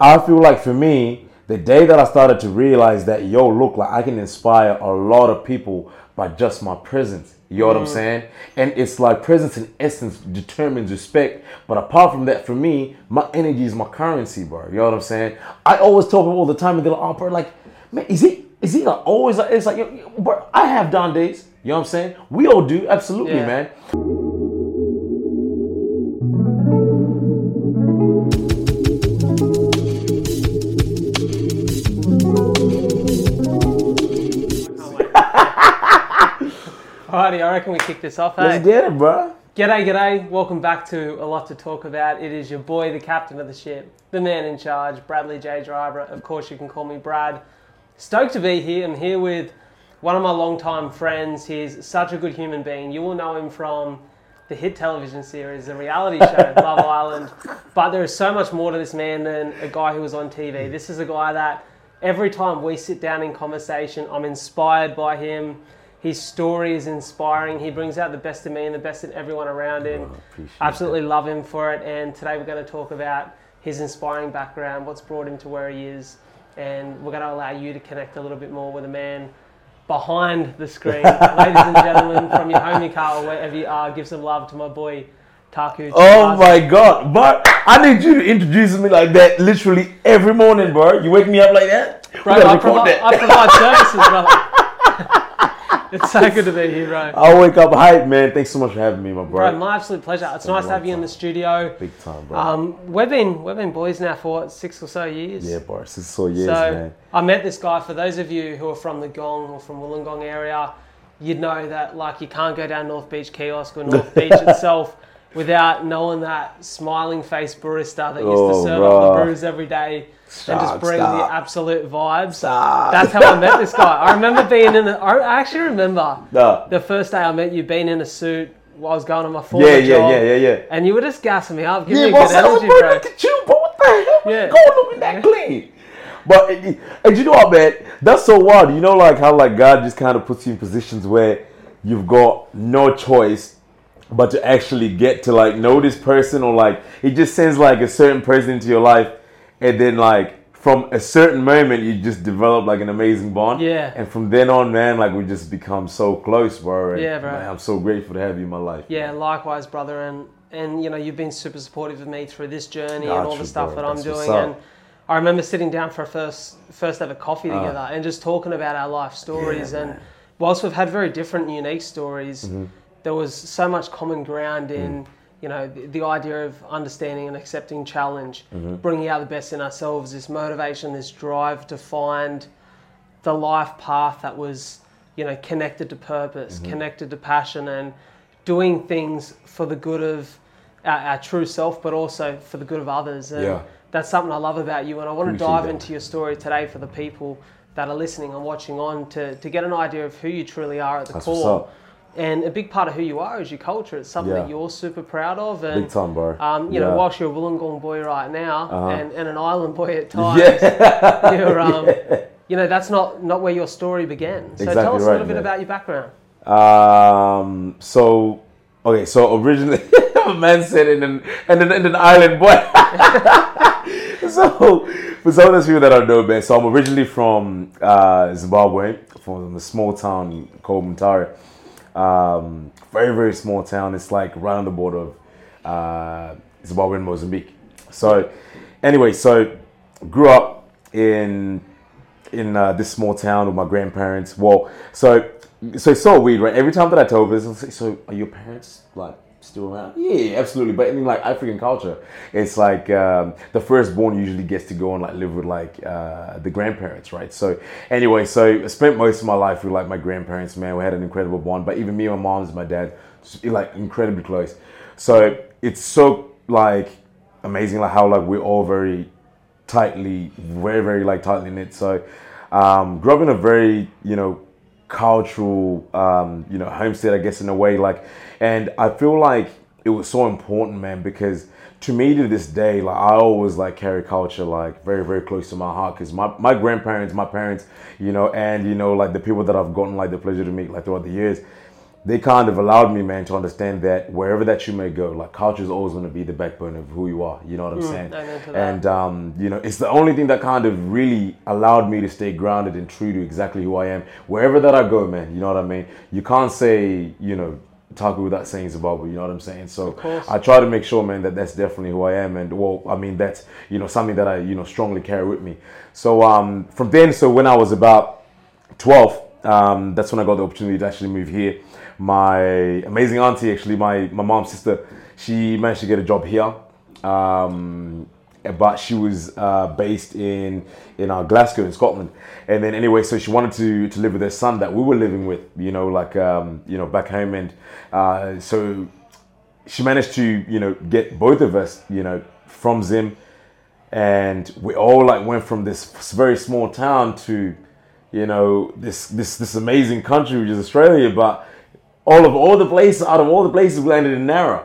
I feel like for me, the day that I started to realize that yo, look, like I can inspire a lot of people by just my presence. You know what I'm mm. saying? And it's like presence in essence determines respect. But apart from that, for me, my energy is my currency, bro. You know what I'm saying? I always tell people all the time, and they're like, oh, bro, like, man, is he, is he like always like, it's like, yo, yo, bro, I have down days. You know what I'm saying? We all do, absolutely, Yeah. man. Alrighty, I reckon we kick this off. Hey, Let's eh? get it, bro. g'day, g'day. Welcome back to a lot to talk about. It is your boy, the captain of the ship, the man in charge, Bradley J. Dryburgh. Of course, you can call me Brad. Stoked to be here. I'm here with one of my longtime friends. He's such a good human being. You will know him from the hit television series, the reality show, Love Island. But there is so much more to this man than a guy who was on TV. This is a guy that every time we sit down in conversation, I'm inspired by him. His story is inspiring. He brings out the best in me and the best in everyone around him. appreciate Absolutely love him for it. And today we're going to talk about his inspiring background, what's brought him to where he is, and we're going to allow you to connect a little bit more with a man behind the screen. Ladies and gentlemen, from your home, your car, or wherever you are, give some love to my boy Taku. Oh my god, but I need you to introduce me like that literally every morning, bro. You wake me up like that? Bro, I provide, that. I provide services, brother. it's so good to be here, bro. I wake up hype, man. Thanks so much for having me, my bro. Bro, my absolute pleasure. It's nice to have you in the studio. Big time, bro. Um, we've been we've been boys now for what, six or so years. yeah, bro. Since so years, so man. I met this guy. For those of you who are from the Gong or from Wollongong area, you'd know that like you can't go down North Beach kiosk or North Beach itself without knowing that smiling face barista that used Oh, to serve up the bro. brews every day and just bring stop. the absolute vibes. Stop. That's how I met this guy. I remember being in. A, I actually remember Nah. the first day I met you being in a suit. While I was going on my former Yeah, yeah, job, yeah, yeah, yeah. and you were just gassing me up, giving Yeah, me good energy, bro, look at you, bro. What the hell? Yeah. Yeah. Go looking that clean. But and and you know what, man? That's so wild. You know, like how like God just kind of puts you in positions where you've got no choice but to actually get to like know this person, or like it just sends like a certain person into your life, and then like from a certain moment you just develop like an amazing bond. Yeah. And from then on, man, like we just become so close, bro. And, Yeah, bro. man, I'm so grateful to have you in my life. Yeah, likewise, brother, and and you know you've been super supportive of me through this journey and all the stuff bro. that I'm That's doing. And I remember sitting down for a first first ever coffee together and just talking about our life stories. Yeah, and man. whilst we've had very different, unique stories, Mm-hmm. there was so much common ground Mm. You know, the, the idea of understanding and accepting challenge, Mm-hmm. bringing out the best in ourselves, this motivation, this drive to find the life path that was, you know, connected to purpose, Mm-hmm. connected to passion, and doing things for the good of our, our true self, but also for the good of others. And Yeah. that's something I love about you. And I want to dive that. into your story today for the people that are listening and watching on to, to get an idea of who you truly are at the That's core. And a big part of who you are is your culture. It's something Yeah. that you're super proud of. And Big time, bro. um, you know, whilst you're a Wollongong boy right now Uh-huh. and, and an island boy at times, Yeah. you're, um, you know, that's not, not where your story began. So tell Exactly us a little bit about your background. Um. So okay. So originally, a man said in an and an, in an island boy. so for some of those people that don't know, man. So I'm originally from uh, Zimbabwe, from a small town called Mutare. Um, very very small town. It's like right on the border of uh, Zimbabwe and Mozambique. So anyway, so grew up in in uh, this small town with my grandparents. Well, so so it's so weird, right? Every time that I tell this, so are your parents like still around? Yeah, absolutely. But in like African culture, it's like um, the firstborn usually gets to go and like live with like uh, the grandparents, right? So anyway, so I spent most of my life with like my grandparents. Man, we had an incredible bond. But even me and my mom's, my dad, just, like incredibly close. So it's so like amazing, like how like we're all very tightly, very, very like tightly knit. So, um, grew up in a very, you know, cultural, um, you know, homestead, I guess, in a way. Like, and I feel like it was so important, man, because to me to this day, like I always like carry culture like very, very close to my heart. Because my, my grandparents, my parents, you know, and you know, like the people that I've gotten like the pleasure to meet like throughout the years, they kind of allowed me, man, to understand that wherever that you may go, like culture is always going to be the backbone of who you are. You know what I'm saying? amen to. And um, you know, it's the only thing that kind of really allowed me to stay grounded and true to exactly who I am wherever that I go, man. You know what I mean? You can't say, you know. Taku without saying Zimbabwe, you know what I'm saying? So. I try to make sure, man, that that's definitely who I am, and well, I mean that's you know something that I you know strongly carry with me. So um, from then, so when I was about 12, um, that's when I got the opportunity to actually move here. My amazing auntie, actually, my, my mom's sister, she managed to get a job here. Um, but she was uh, based in in uh, Glasgow in Scotland, and then anyway, so she wanted to to live with her son that we were living with, you know, like um, you know back home, and uh, so she managed to you know get both of us, you know, from Zim, and we all like went from this very small town to you know this this this amazing country which is Australia, but all of all the places out of all the places we landed in Nowra.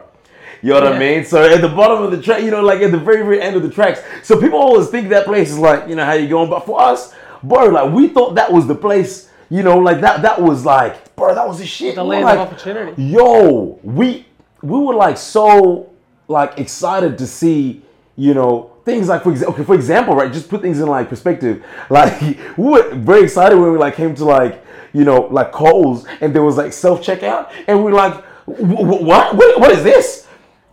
You know what I mean? So at the bottom of the track, you know, like at the very very end of the tracks. So people always think that place is like you know how you going, but for us, bro, like we thought that was the place. You know, like that that was like, bro, that was the shit. The land of like, opportunity. yo, we we were like so like excited to see, you know, things like for example, okay, for example, right? Just put things in like perspective. Like we were very excited when we like came to like you know like Coles and there was like self checkout and we're like, "Wh- wh- what? what? What is this?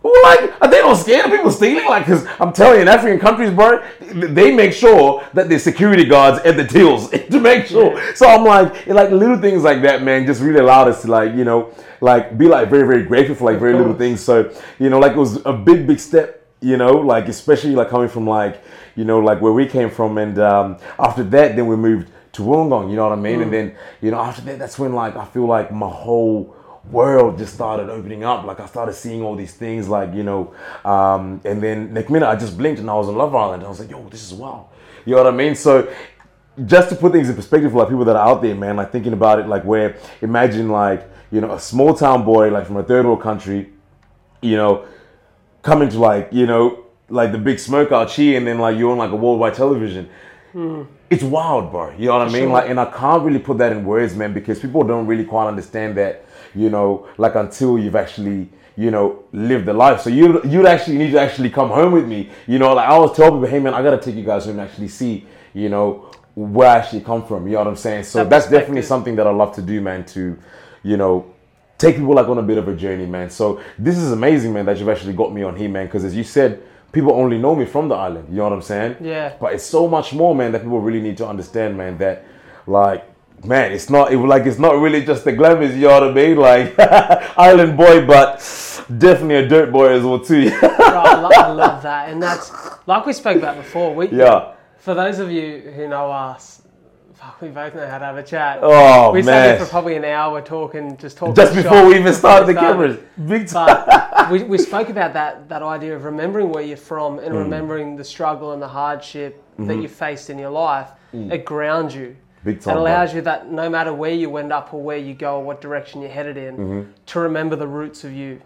We were like, are they not scared of people stealing? Like, cause I'm telling you, in African countries, bro, they make sure that there's security guards at the tills to make sure. So I'm like, like little things like that, man, just really allowed us to like, you know, like be like very, very grateful for like very little things. So, you know, like it was a big, big step, you know, like especially like coming from like, you know, like where we came from. And um, after that, then we moved to Wollongong, you know what I mean? And then, you know, after that, that's when like I feel like my whole world just started opening up. Like I started seeing all these things, like you know, um, and then next minute I just blinked and I was on Love Island. I was like, yo, this is wow. You know what I mean? So just to put things in perspective for like people that are out there, man, like thinking about it, like where imagine like you know a small town boy like from a third world country, you know, coming to like you know like the big smoke out here, and then like you're on like a worldwide television. Hmm. It's wild, bro. You know what I mean? sure. Like, and I can't really put that in words, man, because people don't really quite understand that. You know, like until you've actually, you know, lived the life. So you you'd actually need to actually come home with me. You know, like I always tell people, hey man, I gotta take you guys home and actually see, you know, where I actually come from. You know what I'm saying? So That that's definitely something that I love to do, man. To, you know, take people like on a bit of a journey, man. So this is amazing, man, that you've actually got me on here, man. Because as you said, people only know me from the island. You know what I'm saying? Yeah. But it's so much more, man, that people really need to understand, man. That, like, man, it's not it, like it's not really just the glamours. You know what I mean? Like, island boy, but definitely a dirt boy as well too. Right, I, I love that, and that's like we spoke about before. We, yeah. For those of you who know us, fuck, we both know how to have a chat. Oh we sat here for probably an hour talking, just talking. Just before we even started the cameras, big time. But we, we spoke about that that idea of remembering where you're from Mm. and remembering the struggle and the hardship that Mm-hmm. you faced in your life. It grounds you. Big time, It allows you that no matter where you end up or where you go or what direction you're headed in, Mm-hmm. to remember the roots of you,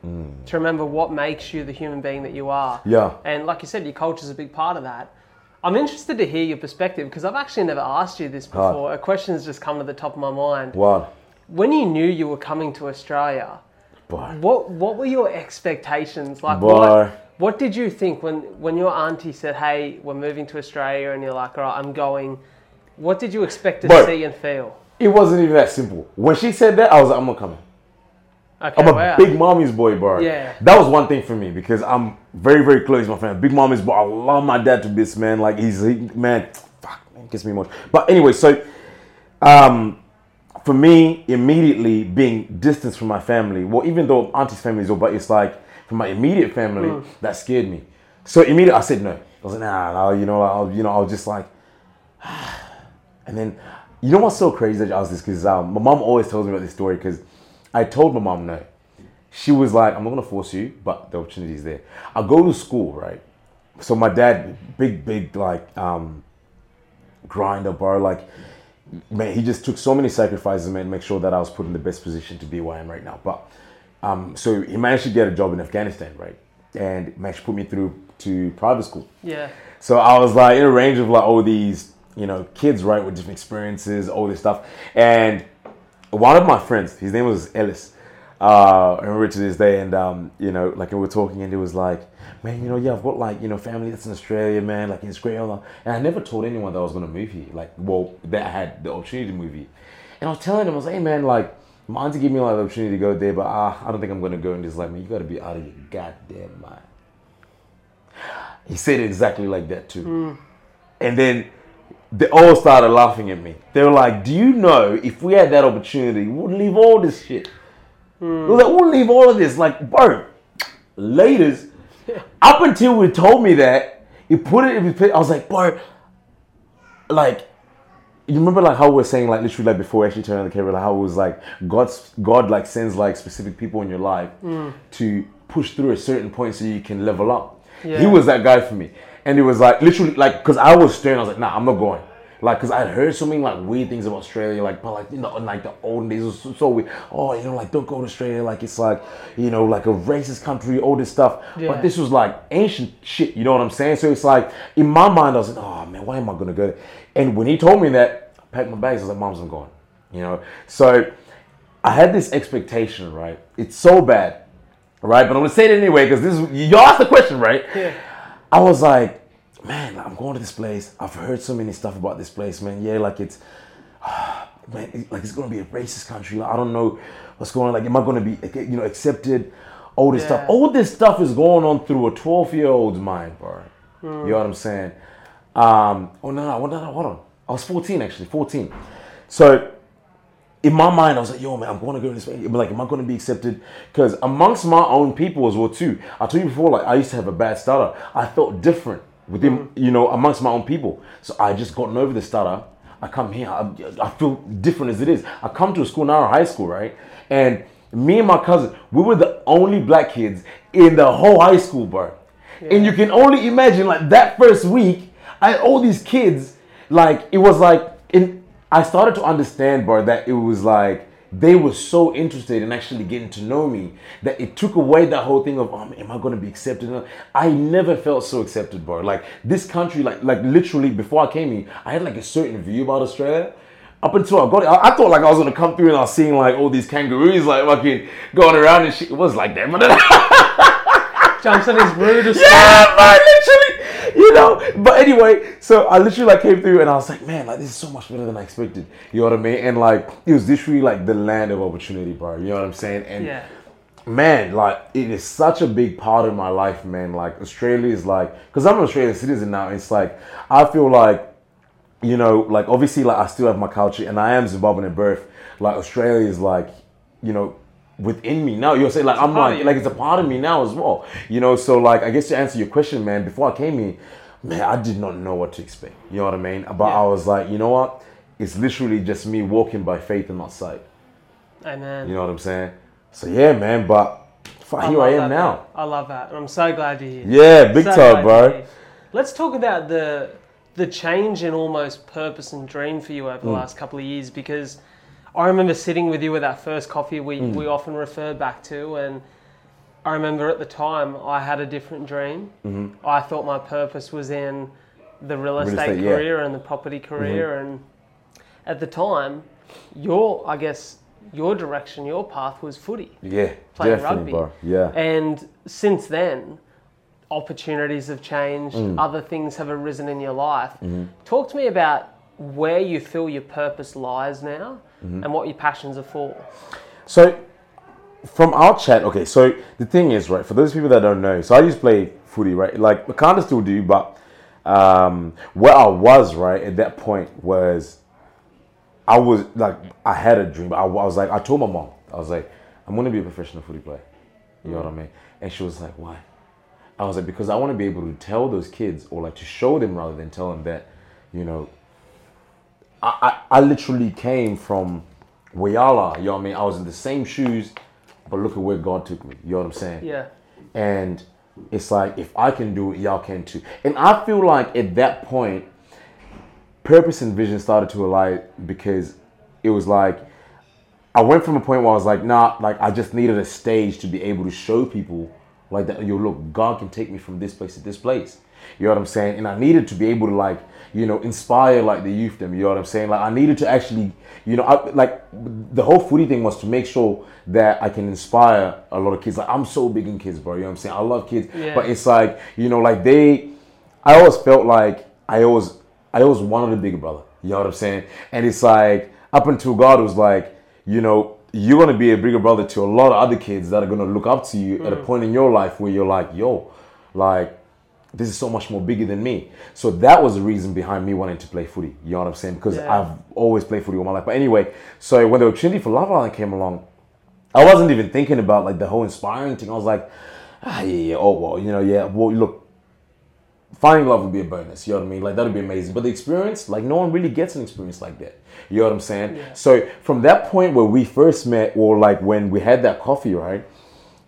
to remember what makes you the human being that you are. Mm. Yeah. And like you said, your culture is a big part of that. I'm interested to hear your perspective because I've actually never asked you this before. A question has just come to the top of my mind. Wow. When you knew you were coming to Australia, Boy. what what were your expectations? Like Boy. what what did you think when when your auntie said, "Hey, we're moving to Australia," and you're like, "All right, I'm going." What did you expect to see and feel? It wasn't even that simple. When she said that, I was like, I'm not coming. Okay, I'm a wow. big mommy's boy, bro. Yeah. That was one thing for me because I'm very, very close to my family. Big mommy's boy. I love my dad to bits, man. Like he's he, man, fuck, man, gets me much. But anyway, so um, for me, immediately being distanced from my family. Well, even though auntie's family is all, but it's like from my immediate family Mm. that scared me. So immediately I said no. I was like, nah, nah you know, I'll, you know, I was just like, and then, you know what's so crazy that you asked this? Because um, my mom always tells me about this story because I told my mom no. She was like, I'm not going to force you, but the opportunity is there. I go to school, right? So my dad, big, big, like, um, grinder, bro. Like, man, he just took so many sacrifices, man, to make sure that I was put in the best position to be where I am right now. But, um, so he managed to get a job in Afghanistan, right? And managed to put me through to private school. Yeah. So I was like in a range of like all these, you know, kids, right, with different experiences, all this stuff. And one of my friends, his name was Ellis. Uh, I remember to this day, and um, you know, like we were talking, and he was like, man, you know, yeah, I've got like you know family that's in Australia, man, like it's great, and I never told anyone that I was gonna move here, like, well, that I had the opportunity to move here, and I was telling him, I was like, hey, man, like, my auntie gave me like the opportunity to go there, but uh, I don't think I'm gonna go. And he's like, man, you gotta be out of your goddamn mind. He said it exactly like that too, and then they all started laughing at me. They were like, "Do you know if we had that opportunity, we'd leave all this shit. They were like, we'll leave all of this. Like, bro, laters. Up until we told me that, he put it in his. I was like, bro, like." You remember like how we were saying like literally like before we actually turning on the camera like how it was like God's God like sends like specific people in your life mm. to push through a certain point so you can level up. He was that guy for me, and it was like literally like because I was stern. I was like, nah, I'm not going. Like, cause I'd heard so many like weird things about Australia, like, but like you know, in like the old days, it was so, so weird. Oh, you know, like don't go to Australia, like it's like, you know, like a racist country, all this stuff. Yeah. But this was like ancient shit. You know what I'm saying? So it's like in my mind, I was like, oh man, why am I gonna go? there? And when he told me that, I packed my bags. I was like, mom's, I'm going. You know, so I had this expectation, right? It's so bad, right? But I'm gonna say it anyway because this is you asked the question, right? Yeah. I was like, man, I'm going to this place. I've heard so many stuff about this place, man. Yeah, like it's, man, it- like it's gonna be a racist country. Like, I don't know what's going on. Like, am I gonna be, you know, accepted? All this stuff. All this stuff is going on through a 12 year old's mind, bro. You know what I'm saying? Um, oh no, no, no, no, hold on. I was 14 actually, 14. So in my mind, I was like, yo, man, I'm going to go in this way. But like, am I going to be accepted? Because amongst my own people as well, too. I told you before, like, I used to have a bad stutter. I felt different within, mm-hmm. you know, amongst my own people. So I just gotten over the stutter. I come here, I, I feel different as it is. I come to a school now, high school, right? And me and my cousin, we were the only black kids in the whole high school, bro. And you can only imagine, like, that first week, I had all these kids, like, it was like, I started to understand, bro, that it was like they were so interested in actually getting to know me that it took away that whole thing of, oh, am I gonna be accepted? I never felt so accepted, bro. Like this country, like like literally before I came here, I had like a certain view about Australia. Up until I got it, I, I thought like I was gonna come through and I was seeing like all these kangaroos like fucking going around and shit. It was like that, but then Jumps on his rudest. yeah, man, literally, you know. But anyway, so I literally like came through and I was like, man, like this is so much better than I expected. You know what I mean? And like it was literally like the land of opportunity, bro. You know what I'm saying? And Yeah. man, like it is such a big part of my life, man. Like Australia is like, because I'm an Australian citizen now. It's like I feel like, you know, like obviously, like I still have my culture, and I am Zimbabwean at birth. Like Australia is like, you know, within me now. You'll say like I'm like, like it's a part of me now as well. You know, so like I guess to answer your question, man. Before I came here, man, I did not know what to expect. You know what I mean? But Yeah. I was like, you know what? It's literally just me walking by faith and not sight. Amen. You know what I'm saying? So yeah, man. But fuck, here I am that, now. man. I love that. And I'm so glad you're here. Yeah, big So time, bro. Let's talk about the the change in almost purpose and dream for you over Hmm. the last couple of years because I remember sitting with you with that first coffee we, Hmm. we often refer back to and I remember at the time I had a different dream. I thought my purpose was in the real estate, Mm-hmm. estate, yeah. Mm-hmm. career and the property career and at the time your I guess your direction, your path was footy. Yeah, Playing rugby. bro. Yeah. And since then, opportunities have changed, Mm. other things have arisen in your life. Talk to me about where you feel your purpose lies now Mm-hmm. and what your passions are for. So, from our chat, okay. So the thing is, right? For those people that don't know, so I used to play footy, right? Like I kind of still do, but um, where I was, right, at that point was, I was like, I had a dream. I, I was like, I told my mom, I was like, I'm gonna be a professional footy player. You know what I mean? And she was like, why? I was like, because I want to be able to tell those kids, or like to show them rather than tell them that, you know, I, I, I literally came from Wayala, you know what I mean? I was in the same shoes, but look at where God took me. You know what I'm saying? Yeah. And it's like, if I can do it, y'all can too. And I feel like at that point, purpose and vision started to align because it was like, I went from a point where I was like, nah, like I just needed a stage to be able to show people like that, yo, look, God can take me from this place to this place. You know what I'm saying? And I needed to be able to like, you know, inspire like the youth them. You know what I'm saying? Like I needed to actually, you know, I, like the whole footy thing was to make sure that I can inspire a lot of kids. Like I'm so big in kids, bro. You know what I'm saying? I love kids, Yeah. but it's like, you know, like they, I always felt like I always, I always wanted a bigger brother. You know what I'm saying? And it's like up until God was like, you know, you're gonna be a bigger brother to a lot of other kids that are gonna look up to you at a mm. point in your life where you're like, yo, like this is so much more bigger than me. So that was the reason behind me wanting to play footy. You know what I'm saying? Because Yeah. I've always played footy all my life. But anyway, so when the opportunity for Love Island came along, I wasn't even thinking about like the whole inspiring thing. I was like, ah, yeah, yeah, oh well, you know, yeah. Well, look, finding love would be a bonus. You know what I mean? Like that would be amazing. But the experience, like no one really gets an experience like that. You know what I'm saying? Yeah. So from that point where we first met, or like when we had that coffee, right?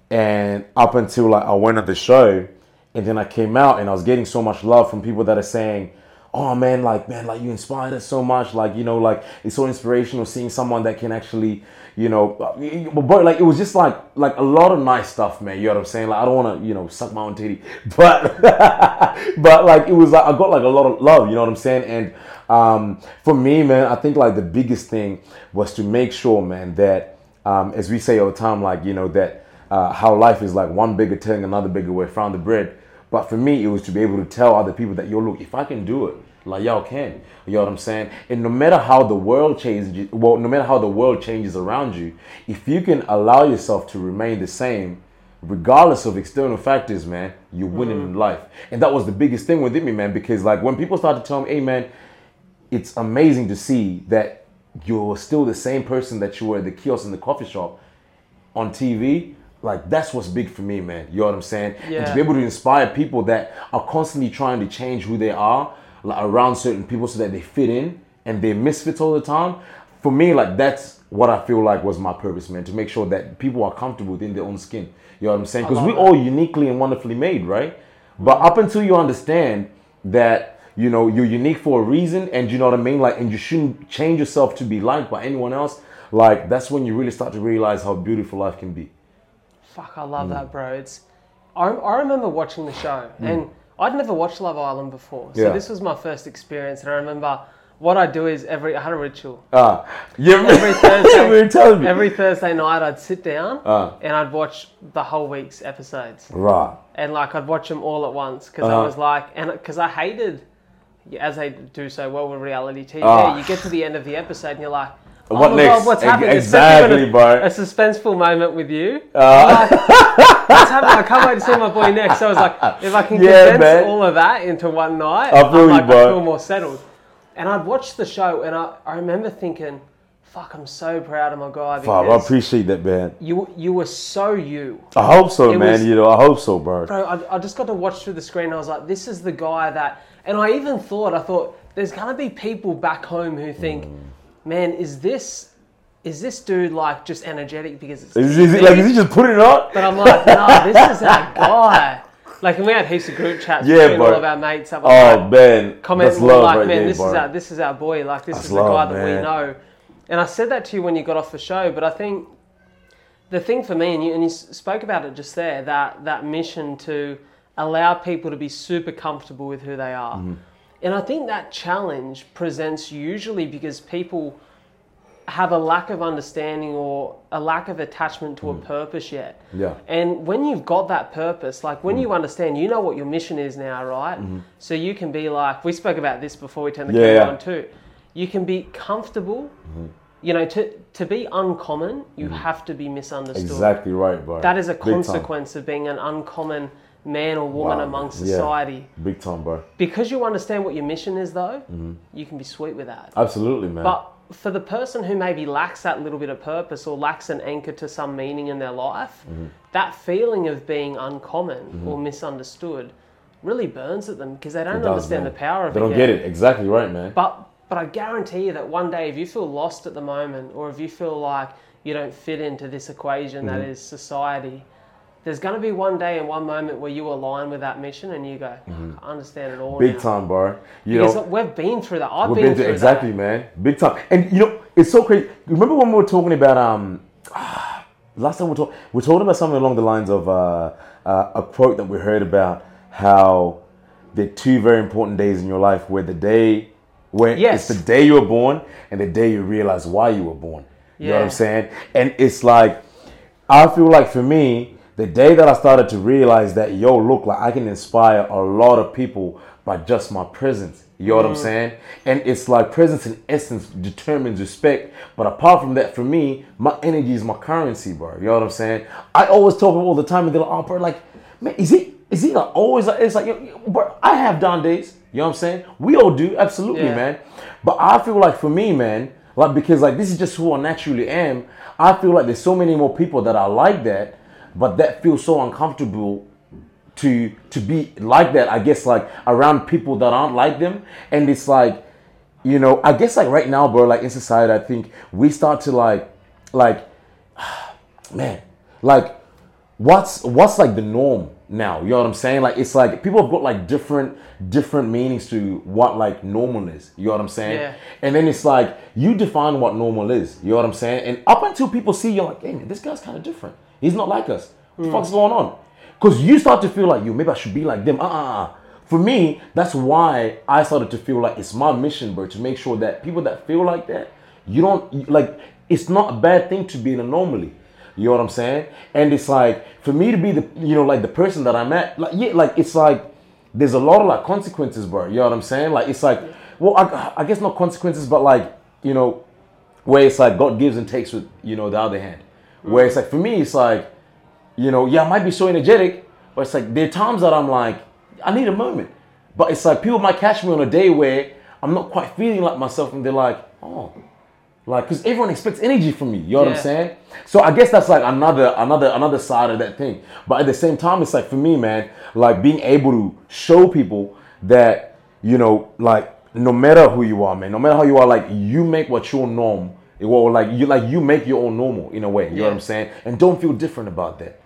And up until like I went on the show, and then I came out and I was getting so much love from people that are saying, "Oh man, like man, like you inspired us so much. Like you know, like it's so inspirational seeing someone that can actually, you know, but but, like it was just like like a lot of nice stuff, man. You know what I'm saying? Like I don't want to, you know, suck my own titty, but but like it was like I got like a lot of love. You know what I'm saying? And um, for me, man, I think like the biggest thing was to make sure, man, that um, as we say all the time, like you know that uh, how life is like one bigger telling another bigger way found the bread. But for me, it was to be able to tell other people that yo, look, if I can do it, like y'all can. You know what I'm saying? And no matter how the world changes, well, no matter how the world changes around you, if you can allow yourself to remain the same, regardless of external factors, man, you're winning in life. And that was the biggest thing within me, man, because like when people started to tell me, hey, man, it's amazing to see that you're still the same person that you were at the kiosk in the coffee shop on TV. Like that's what's big for me, man. You know what I'm saying? And to be able to inspire people that are constantly trying to change who they are like, around certain people so that they fit in and they're misfits all the time. For me, like that's what I feel like was my purpose, man. To make sure that people are comfortable within their own skin. You know what I'm saying? Because love we that. all uniquely and wonderfully made, right? Mm-hmm. But up until you understand that you know you're unique for a reason, and you know what I mean, like, and you shouldn't change yourself to be liked by anyone else. Like that's when you really start to realize how beautiful life can be. Fuck, I love Mm. that, bro. It's I, I remember watching the show, and I'd never watched Love Island before, so Yeah. this was my first experience. And I remember what I do is every I had a ritual. Ah, yeah, Every Thursday, you were telling me. every Thursday night, I'd sit down Ah. and I'd watch the whole week's episodes, right. and like I'd watch them all at once because I Uh-huh. was like, and because I hated, as they do so well with reality TV, Ah. you get to the end of the episode and you're like. Oh What next? God, what's happening? Exactly, bro. A suspenseful moment with you. Uh, What's happening? I can't wait to see my boy next. So I was like, if I can Yeah, condense man. all of that into one night, I feel I'm you, like, bro. I feel more settled. And I'd watched the show, and I, I remember thinking, "Fuck, I'm so proud of my guy Fuck, I appreciate that, man. you you were so you." I hope so, It man. was- you know, I hope so, bro. Bro, I, I just got to watch through the screen. I was like, "This is the guy that." And I even thought, I thought, there's gonna be people back home who think, Mm. "Man, is this is this dude like just energetic because it's Is, is it like is he just putting it on? But I'm like, nah, this is our guy. Like, and we had heaps of group chats Yeah, between all of our mates. Were Oh like, man, love like, right man, there, this bro. is our this is our boy. Like, this That's is the love, guy that man. we know. And I said that to you when you got off the show. But I think the thing for me, and you and you spoke about it just there, that that mission to allow people to be super comfortable with who they are. Mm-hmm. And I think that challenge presents usually because people have a lack of understanding or a lack of attachment to a purpose yet. Mm. Yeah. And when you've got that purpose, like when you understand, you know what your mission is now, right? So you can be like, we spoke about this before we turned the Mm-hmm. Yeah, camera yeah. on too. You can be comfortable. Mm-hmm. You know, to to be uncommon, you have to be misunderstood. Exactly right, bro. That is a Big time. consequence of being an uncommon man or woman Wow. among Yeah. society. Big time, bro. Because you understand what your mission is, though, Mm-hmm. you can be sweet with that. Absolutely, man. But for the person who maybe lacks that little bit of purpose or lacks an anchor to some meaning in their life, Mm-hmm. that feeling of being uncommon or misunderstood really burns at them because they don't does, understand man. the power of they it. They don't yet. get it. Exactly right, man. But but I guarantee you that one day, if you feel lost at the moment, or if you feel like you don't fit into this equation that Mm-hmm. is society, there's going to be one day and one moment where you align with that mission and you go, "Fuck, I understand it all Mm-hmm. Big now." time, bro. You Because know, we've been through that. I've we've been, been through exactly, that. man. Big time. And you know, it's so crazy. Remember when we were talking about um, last time we talked, we talked about something along the lines of uh, uh, a quote that we heard about how they're two very important days in your life where the day where Yes. it's the day you were born and the day you realize why you were born. You know what I'm saying? And it's like I feel like for me, the day that I started to realize that yo, look, like I can inspire a lot of people by just my presence. You know what I'm mm. saying? And it's like presence in essence determines respect. But apart from that, for me, my energy is my currency, bro. You know what I'm saying? I always tell people all the time, and they're like, oh, bro, like, man, is he is he like always like it's like yo, bro, I have down days. You know what I'm saying? We all do, absolutely, Yeah. man. But I feel like for me, man, like because like this is just who I naturally am. I feel like there's so many more people that are like that, but that feels so uncomfortable to to be like that. I guess like around people that aren't like them, and it's like, you know, I guess like right now, bro, like in society, I think we start to like, like, man, like what's what's like the norm now? You know what i'm saying? Like it's like people have got like different different meanings to what like normal is. You know what i'm saying? Yeah. and then it's like you define what normal is. You know what i'm saying? And up until people see you're like hey man, this guy's kind of different he's not like us what the hmm. fuck's going on because you start to feel like you maybe i should be like them Ah, uh-uh for me that's why i started to feel like it's my mission bro to make sure that people that feel like that you don't like it's not a bad thing to be an anomaly you know what I'm saying? And it's like for me to be the you know like the person that I'm at, like yeah, like it's like there's a lot of like consequences, bro. You know what I'm saying? Like it's like well, I, I guess not consequences, but like you know where it's like God gives and takes with you know the other hand. Where it's like for me, it's like you know yeah, I might be so energetic, but it's like there are times that I'm like I need a moment. But it's like people might catch me on a day where I'm not quite feeling like myself, and they're like, oh, like because everyone expects energy from me you know what i'm saying? So i guess that's like another another another side of that thing. But at the same time it's like for me man like being able to show people that you know like no matter who you are man no matter how you are like you make what your norm well like you like you make your own normal in a way you know what i'm saying and don't feel different about that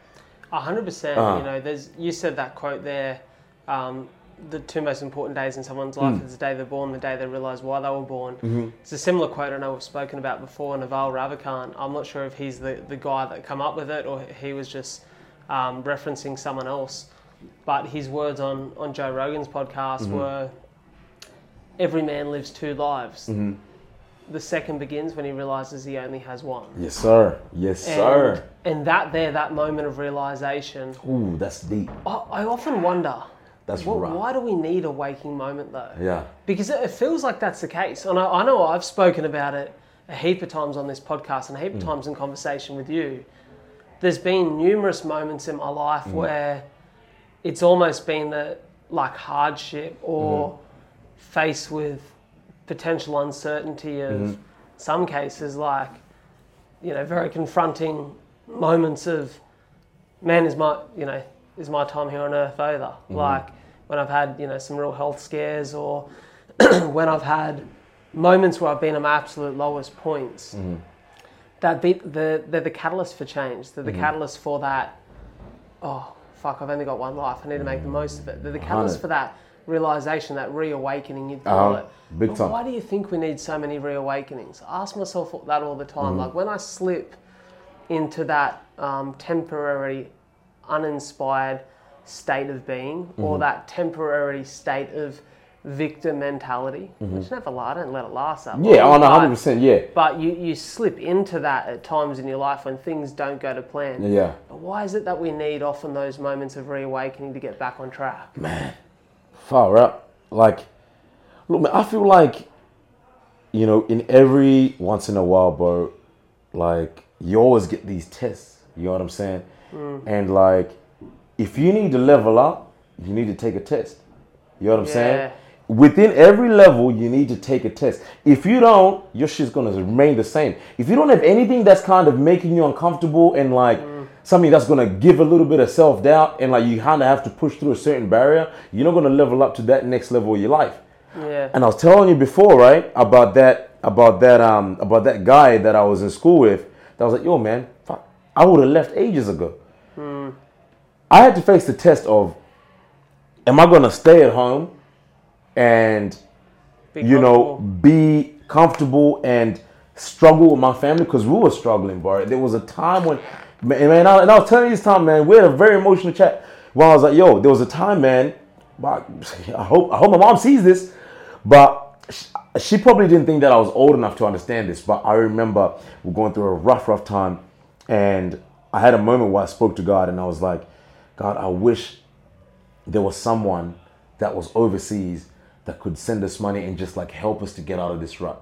A hundred percent. Uh-huh. You know, there's you said that quote there. Um, the two most important days in someone's Mm. life is the day they're born, the day they realise why they were born. Mm-hmm. It's a similar quote I know we've spoken about before. Naval Ravikant. I'm not sure if he's the, the guy that come up with it or he was just um, referencing someone else. But his words on, on Joe Rogan's podcast Mm-hmm. were, "Every man lives two lives. Mm-hmm. The second begins when he realizes he only has one." yes sir yes And, sir and that there, that moment of realization, ooh that's deep I, I often wonder, that's wh- right why do we need a waking moment though? yeah Because it, it feels like that's the case. And I, I know I've spoken about it a heap of times on this podcast and a Mm. heap of times in conversation with you. There's been numerous moments in my life Mm. where it's almost been the like hardship or Mm-hmm. faced with potential uncertainty of Mm-hmm. some cases like you know very confronting moments of man is my you know is my time here on earth over? Mm-hmm. Like when i've had you know some real health scares or when i've had moments where i've been at my absolute lowest points mm-hmm. that be the they're the catalyst for change. They're the mm-hmm. catalyst for that oh fuck i've only got one life. I need to make the most of it. They're the catalyst for that realization that reawakening you'd call Uh-huh. it. Big But time. why do you think we need so many reawakenings? I ask myself that all the time. Like when i slip into that um, temporary uninspired state of being or that temporary state of victim mentality which never la- I don't let it last that long, yeah on but- 100% yeah. but you, you slip into that at times in your life when things don't go to plan. Yeah. But why is it that we need often those moments of reawakening to get back on track Far out. Like, look, man, I feel like, you know, in every once in a while, bro, like, you always get these tests. You know what I'm saying? Mm. And, like, if you need to level up, you need to take a test. You know what I'm Yeah. saying? Within every level, you need to take a test. If you don't, your shit's gonna remain the same. If you don't have anything that's kind of making you uncomfortable and like something that's gonna give a little bit of self doubt and like you kind of have to push through a certain barrier, you're not gonna level up to that next level of your life. yeah And I was telling you before, right, about that, about that, um, about that guy that I was in school with. That was like, yo, man, fuck, I would have left ages ago. I had to face the test of, am I gonna stay at home and Be you know, be comfortable and struggle with my family because we were struggling, bro. There was a time when, man, man I, and I was telling you this time, man, we had a very emotional chat. When I was like, yo, there was a time, man, but I hope I hope my mom sees this. But she, she probably didn't think that I was old enough to understand this. But I remember we're going through a rough, rough time, and I had a moment where I spoke to God, and I was like, God, I wish there was someone that was overseas that could send us money and just like help us to get out of this rut.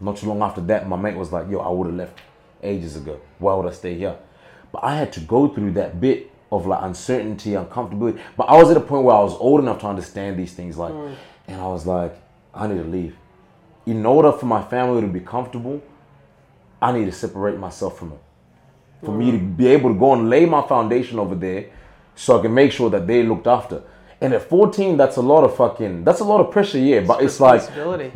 Not too long after that, my mate was like, Yo, I would have left ages ago. Why would I stay here? But I had to go through that bit of like uncertainty, uncomfortability. But I was at a point where I was old enough to understand these things, like, mm. and I was like, I need to leave. In order for my family to be comfortable, I need to separate myself from it. For me to mm. be able to go and lay my foundation over there, so I can make sure that they looked after. And at 14, that's a lot of fucking, that's a lot of pressure, yeah. But it's like,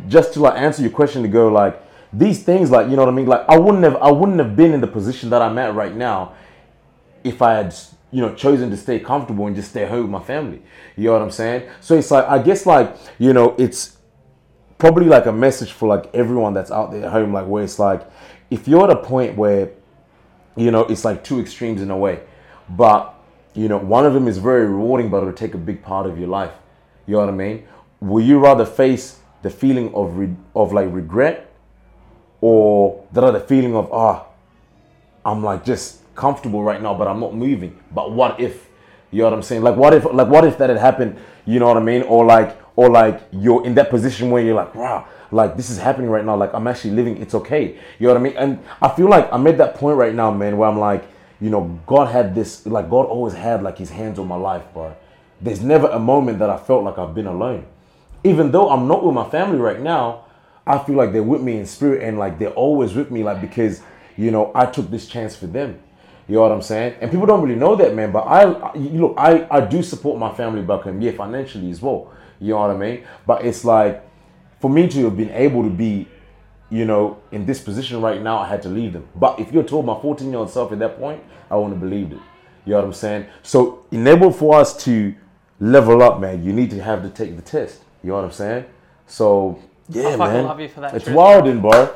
just to like answer your question to go like these things like you know what I mean like I wouldn't have I wouldn't have been in the position that I'm at right now if I had you know chosen to stay comfortable and just stay home with my family. You know what I'm saying? So it's like I guess like you know it's probably like a message for like everyone that's out there at home like where it's like if you're at a point where you know it's like two extremes in a way but you know one of them is very rewarding but it'll take a big part of your life. You know what i mean? Will you rather face the feeling of re- of like regret or the other feeling of ah i'm like just comfortable right now but i'm not moving. But what if? You know what i'm saying? Like what if like what if that had happened? You know what i mean? Or like or like you're in that position where you're like wow like this is happening right now. Like i'm actually living. It's okay. You know what i mean? And i feel like i'm at that point right now man where i'm like you know god had this like god always had like his hands on my life bro there's never a moment that i felt like i've been alone. Even though i'm not with my family right now i feel like they're with me in spirit and like they're always with me like because you know i took this chance for them you know what i'm saying and people don't really know that man but i I- you look i i do support my family back home yeah financially as well you know what i mean but it's like for me to have been able to be you know, in this position right now, I had to leave them. But if you told my 14 year old self at that point, I wouldn't have believed it. You know what I'm saying? So, enable for us to level up, man, you need to have to take the test. You know what I'm saying? So, yeah, fucking man. love you for that It's wilding, bro.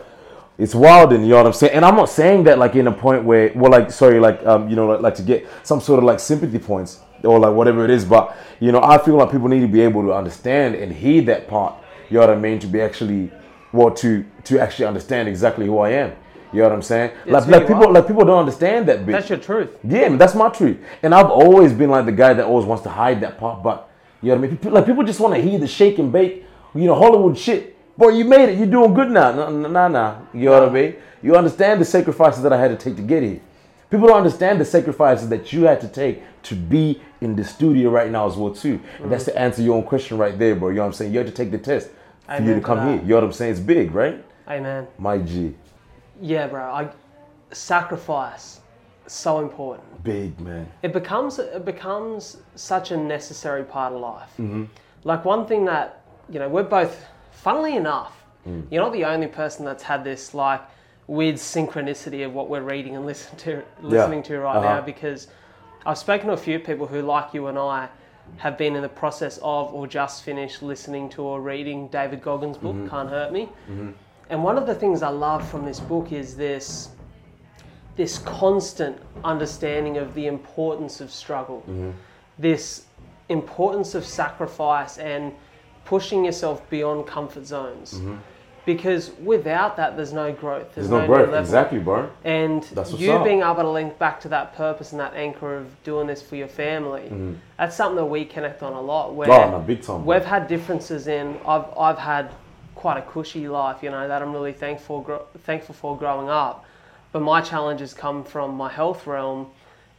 It's wilding, you know what I'm saying? And I'm not saying that like in a point where, well, like, sorry, like, um, you know, like, like to get some sort of like sympathy points or like whatever it is. But, you know, I feel like people need to be able to understand and heed that part. You know what I mean? To be actually, well, to to actually understand exactly who I am. You know what I'm saying? like, like people, are. like people don't understand that bit. That's your truth. Yeah, that's my truth. And I've always been like the guy that always wants to hide that part. But you know what I mean? People, like people just want to hear the shake and bake, you know, Hollywood shit. Boy, you made it. You're doing good now. Nah, nah, nah. You know what I mean? You understand the sacrifices that I had to take to get here. People don't understand the sacrifices that you had to take to be in the studio right now as well too. And that's to answer your own question right there, bro. You know what I'm saying? You had to take the test for you Amen to to come that. here. You know what I'm saying? It's big, right? Amen. My G. Yeah, bro. I sacrifice so important. Big man. It becomes it becomes such a necessary part of life. Mm-hmm. Like one thing that you know we're both, funnily enough, Mm. you're not the only person that's had this like weird synchronicity of what we're reading and listen to, listening to right Uh-huh. now because I've spoken to a few people who, like you and I, have been in the process of or just finished listening to or reading David Goggins' book, Mm-hmm. Can't Hurt Me. And one of the things I love from this book is this this constant understanding of the importance of struggle, this importance of sacrifice and pushing yourself beyond comfort zones. Because without that, there's no growth. There's, There's no new growth. level. Exactly, bro. And you up. being able to link back to that purpose and that anchor of doing this for your family, that's something that we connect on a lot. Where Mm-hmm. Oh, no, big time, we've had differences in. I've I've had quite a cushy life, you know, that I'm really thankful gro- thankful for growing up. But my challenges come from my health realm.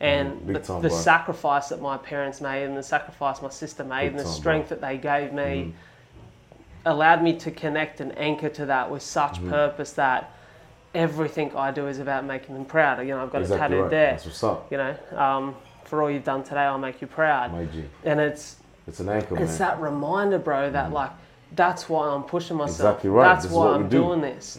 And Mm, the, time, the sacrifice that my parents made, and the sacrifice my sister made, Big and the time, bro. strength that they gave me, Mm. allowed me to connect and anchor to that with such Mm-hmm. purpose that everything I do is about making them proud. You know, I've got Exactly it tattooed right. there. That's what's up. You know, um, for all you've done today, I'll make you proud. My G. And it's It's an anchor, man. it's that reminder, bro, that like that's why I'm pushing myself. Exactly right. That's This why I'm do. doing this.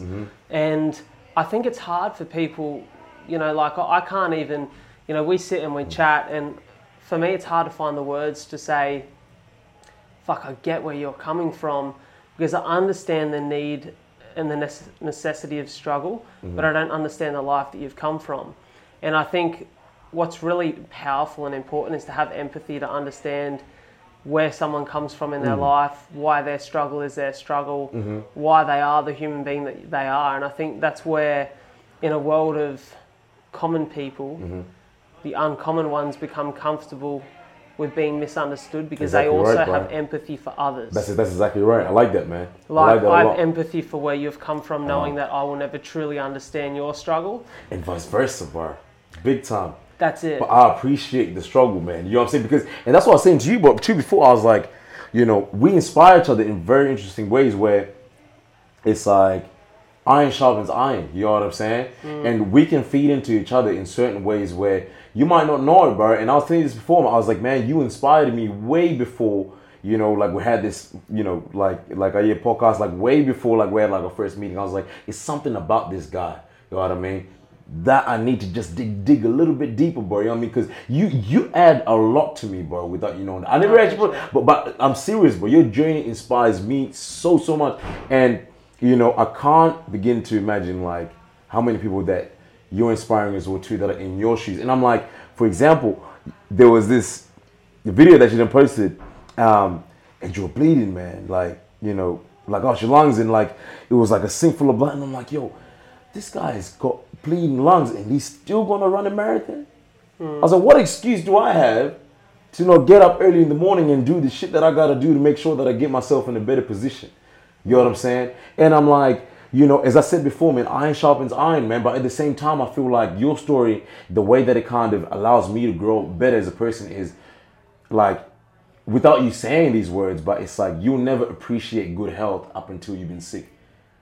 And I think it's hard for people, you know, like I I can't even, you know, we sit and we chat, and for me, it's hard to find the words to say, fuck, I get where you're coming from because I understand the need and the necessity of struggle, but I don't understand the life that you've come from. And I think what's really powerful and important is to have empathy to understand where someone comes from in their Mm. life, why their struggle is their struggle, Mm-hmm. why they are the human being that they are. And I think that's where, in a world of common people, Mm-hmm. The uncommon ones become comfortable with being misunderstood because Exactly they also right, have empathy for others. That's that's exactly right. I like that, man. I like like that I have empathy for where you've come from, knowing Uh-huh. that I will never truly understand your struggle. and vice versa, bro. Big time. That's it. But I appreciate the struggle, man. You know what I'm saying? Because, and that's what I was saying to you, but too before, I was like, you know, we inspire each other in very interesting ways where it's like iron sharpens iron. You know what I'm saying? And we can feed into each other in certain ways where you might not know it, bro. And I was saying this before. I was like, man, you inspired me way before. You know, like we had this, you know, like like a year podcast, like way before, like we had like our first meeting. I was like, it's something about this guy. You know what I mean? That I need to just dig, dig a little bit deeper, bro. You know what I mean? Because you you add a lot to me, bro. Without you knowing, I never actually, put, but but I'm serious, bro. Your journey inspires me so so much, and you know I can't begin to imagine like how many people that you're inspiring as well too that are in your shoes. And I'm like, for example, there was this video that you done posted, um, and you're bleeding, man. Like, you know, like off your lungs, and like it was like a sink full of blood. And I'm like, yo, this guy's got bleeding lungs, and he's still gonna run a marathon. I was like, what excuse do I have to know get up early in the morning and do the shit that I gotta do to make sure that I get myself in a better position? You know what I'm saying? And I'm like, you know, as I said before, man, iron sharpens iron, man. But at the same time, I feel like your story, the way that it kind of allows me to grow better as a person is like without you saying these words, but it's like you'll never appreciate good health up until you've been sick.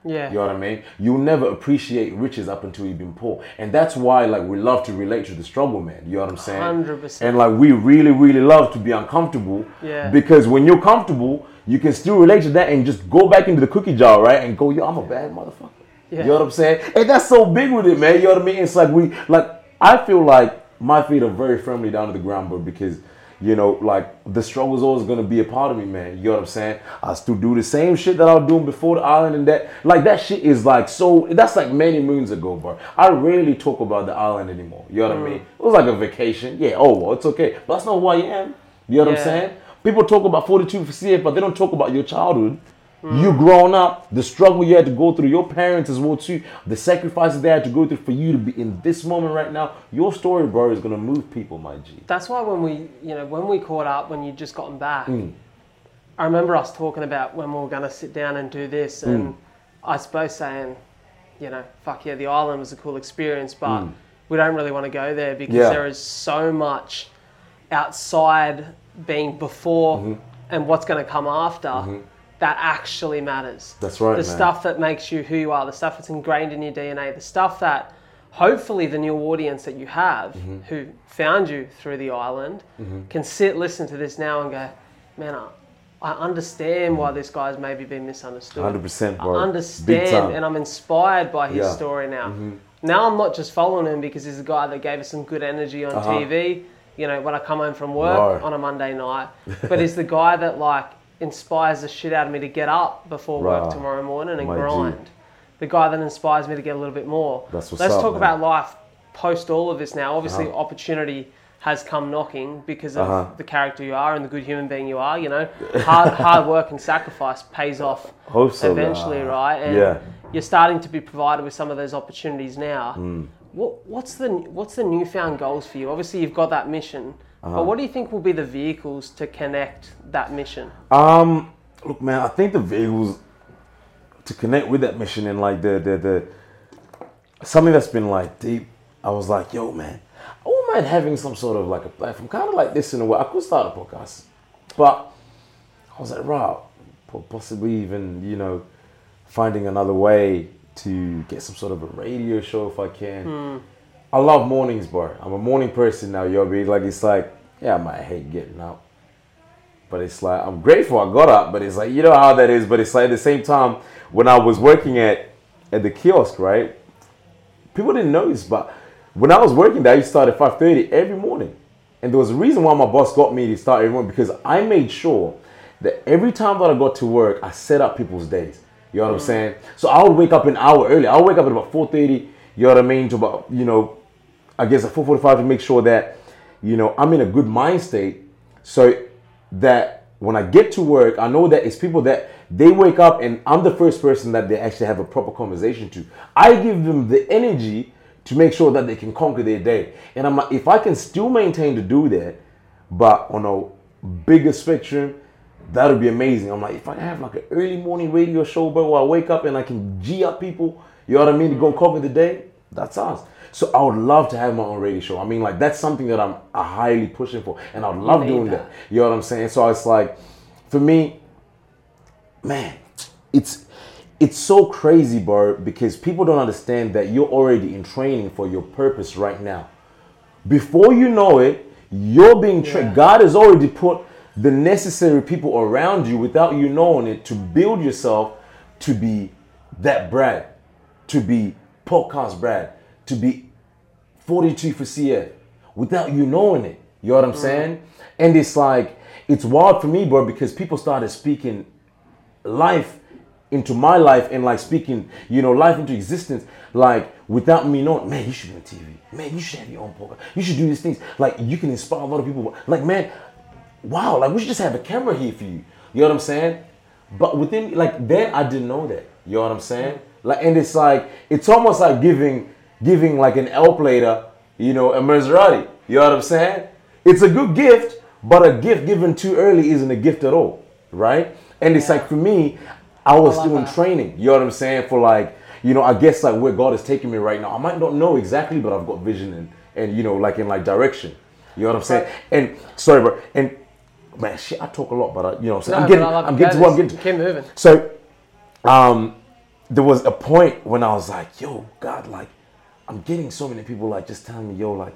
Yeah. You know what I mean? You'll never appreciate riches up until you've been poor. And that's why like we love to relate to the struggle, man. You know what I'm saying? 100%. And like we really, really love to be uncomfortable. Yeah. Because when you're comfortable, you can still relate to that and just go back into the cookie jar, right? And go, yo, I'm a bad motherfucker. Yeah. You know what I'm saying? And that's so big with it, man. You know what I mean? It's like we like I feel like my feet are very firmly down to the ground, but because you know, like the struggle is always gonna be a part of me, man. You know what I'm saying? I still do the same shit that I was doing before the island, and that like that shit is like so. That's like many moons ago, bro. I rarely talk about the island anymore. You know what I mm. mean? It was like a vacation. Yeah. Oh, well, it's okay, but that's not who I am. You know what Yeah. I'm saying? People talk about 42 for CF, but they don't talk about your childhood. You growing up, the struggle you had to go through, your parents as well too, the sacrifices they had to go through for you to be in this moment right now. Your story, bro, is gonna move people, my G. That's why when we, you know, when we caught up, when you'd just gotten back, Mm. I remember us talking about when we were going to sit down and do this, Mm. and I suppose saying, you know, fuck yeah, the island was a cool experience, but Mm. we don't really want to go there because Yeah. there is so much outside being before Mm-hmm. and what's going to come after that actually matters. That's right, The man. stuff that makes you who you are, the stuff that's ingrained in your DNA, the stuff that hopefully the new audience that you have Mm-hmm. who found you through the island can sit, listen to this now and go, man, I, I understand why this guy's maybe been misunderstood. 100%, bro. I understand and I'm inspired by his Yeah. Mm-hmm. story now. Now I'm not just following him because he's a guy that gave us some good energy on Uh-huh. TV, you know, when I come home from work No. on a Monday night. But he's the guy that like inspires the shit out of me to get up before Right. work tomorrow morning and My G. grind. The guy that inspires me to get a little bit more. That's what's Let's up, talk man. about life post all of this now. Obviously, Uh-huh. opportunity has come knocking because of Uh-huh. the character you are and the good human being you are. You know, hard hard work and sacrifice pays off so. eventually, uh, right? And yeah. you're starting to be provided with some of those opportunities now. Hmm. What, what's the what's the newfound goals for you? Obviously, you've got that mission, Uh-huh. but what do you think will be the vehicles to connect that mission? Um, look, man, I think the vehicles to connect with that mission and like the the the something that's been like deep. I was like, yo, man, I wouldn't mind having some sort of like a platform, kind of like this in a way. I could start a podcast, but I was like, right, possibly even you know finding another way to get some sort of a radio show if I can. I love mornings, bro. I'm a morning person now, yo. Be like, it's like, yeah, I might hate getting up. But it's like I'm grateful I got up, but it's like you know how that is. But it's like at the same time when I was working at at the kiosk, right? People didn't notice, but when I was working there, I used to start at five thirty every morning, and there was a reason why my boss got me to start every morning because I made sure that every time that I got to work, I set up people's days. You know what I'm mm. saying? So I would wake up an hour early. I would wake up at about four thirty. You know what I mean? To about you know, I guess forty five to make sure that you know I'm in a good mind state so that when I get to work, I know that it's people that they wake up and I'm the first person that they actually have a proper conversation to. I give them the energy to make sure that they can conquer their day. And I'm like, if I can still maintain to do that, but on a bigger spectrum, that would be amazing. I'm like, if I have like an early morning radio show, bro, where I wake up and I can G up people, you know what I mean, to go conquer the day, that's us. So I would love to have my own radio show. I mean, like that's something that I'm highly pushing for, and I love doing that. that. You know what I'm saying? So it's like, for me, man, it's it's so crazy, bro, because people don't understand that you're already in training for your purpose right now. Before you know it, you're being trained. Yeah. God has already put the necessary people around you without you knowing it to build yourself to be that Brad, to be podcast Brad, to be 42 for CF without you knowing it. You know what I'm saying? And it's like, it's wild for me, bro, because people started speaking life into my life and like speaking, you know, life into existence, like without me knowing, man, you should be on TV. Man, you should have your own podcast. You should do these things. Like you can inspire a lot of people. Like, man, wow, like we should just have a camera here for you. You know what I'm saying? But within like then I didn't know that. You know what I'm saying? Like and it's like it's almost like giving giving like an L plater, you know, a Maserati. You know what I'm saying? It's a good gift, but a gift given too early isn't a gift at all, right? And it's like for me, I was love doing that. training. You know what I'm saying? For like, you know, I guess like where God is taking me right now. I might not know exactly, but I've got vision and and you know, like in like direction. You know what I'm saying? And sorry, bro. And man, shit, I talk a lot, but I, you know, what I'm saying No, I'm getting, I I'm getting to what I'm getting. to. Keep moving. So, um, there was a point when I was like, "Yo, God, like, I'm getting so many people like just telling me, yo, like,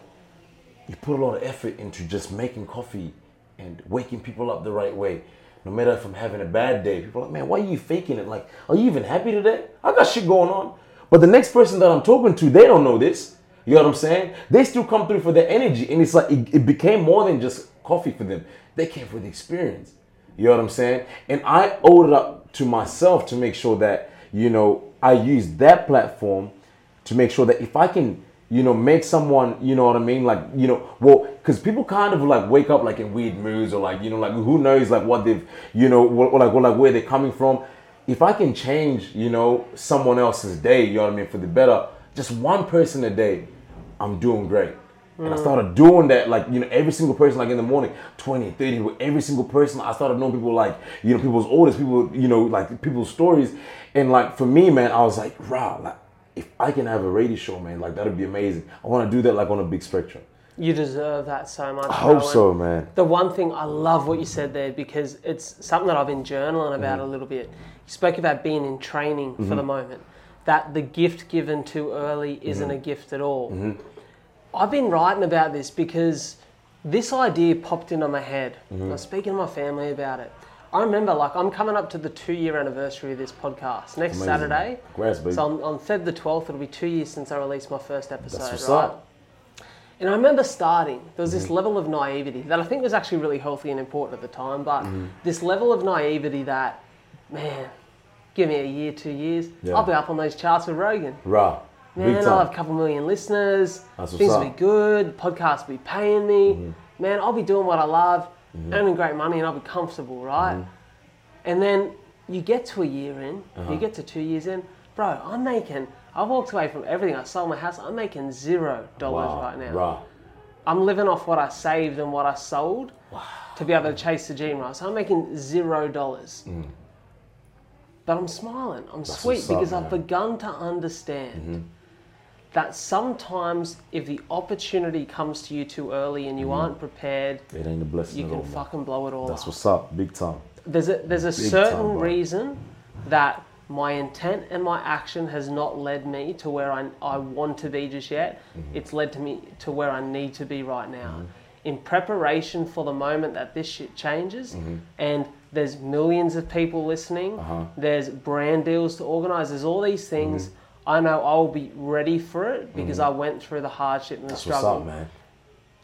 you put a lot of effort into just making coffee and waking people up the right way. No matter if I'm having a bad day, people are like, man, why are you faking it? Like, are you even happy today? I got shit going on. But the next person that I'm talking to, they don't know this. You know what I'm saying? They still come through for their energy, and it's like it, it became more than just coffee for them. They came for the experience. You know what I'm saying? And I owed it up to myself to make sure that, you know, I use that platform to make sure that if I can, you know, make someone, you know what I mean? Like, you know, well, because people kind of like wake up like in weird moods or like, you know, like who knows like what they've, you know, what, or like, or like where they're coming from. If I can change, you know, someone else's day, you know what I mean, for the better, just one person a day, I'm doing great. And I mm. started doing that, like, you know, every single person, like in the morning, 20, 30, with every single person. I started knowing people, like, you know, people's orders, people, you know, like people's stories. And like, for me, man, I was like, wow, like, if I can have a radio show, man, like, that'd be amazing. I want to do that, like, on a big spectrum. You deserve that so much. I hope bro. so, man. The one thing I love what you said there because it's something that I've been journaling about a Mm-hmm. little bit. You spoke about being in training for the moment. That the gift given too early isn't Mm-hmm. a gift at all. I've been writing about this because this idea popped into my head. Mm-hmm. I was speaking to my family about it. I remember, like, I'm coming up to the two year anniversary of this podcast next Amazing. Saturday. Congrats, baby. So on, on Feb the 12th, it'll be two years since I released my first episode, what's right? up. And I remember starting, there was Mm-hmm. this level of naivety that I think was actually really healthy and important at the time, but Mm-hmm. this level of naivety that, man, give me a year, two years, Yeah. I'll be up on those charts with Rogan. Raw. Man, I'll have a couple million listeners, That's things will. Mm-hmm. be good, podcasts will be paying me. Man, I'll be doing what I love, earning great money, and I'll be comfortable, right? Mm-hmm. And then you get to a year in, Uh-huh. you get to two years in, bro, I'm making, I walked away from everything. I sold my house, I'm making zero dollars Wow. right now. I'm living off what I saved and what I sold to be able to chase the dream, right? So I'm making zero dollars. But I'm smiling. I'm sweet Mm. what's up, because I've. Mm-hmm. begun to understand that sometimes if the opportunity comes to you too early and you Mm-hmm. aren't prepared, It ain't a blessing you at can all, fucking blow it all That's up. what's up. Big time. There's a there's a Big certain time, reason that my intent and my action has not led me to where I, I want to be just yet. Mm-hmm. It's led to me to where I need to be right now. In preparation for the moment that this shit changes and there's millions of people listening, Mm-hmm. Uh-huh. there's brand deals to organize, there's all these things. I know I'll be ready for it because I went through the hardship and the That's what's struggle. up, man.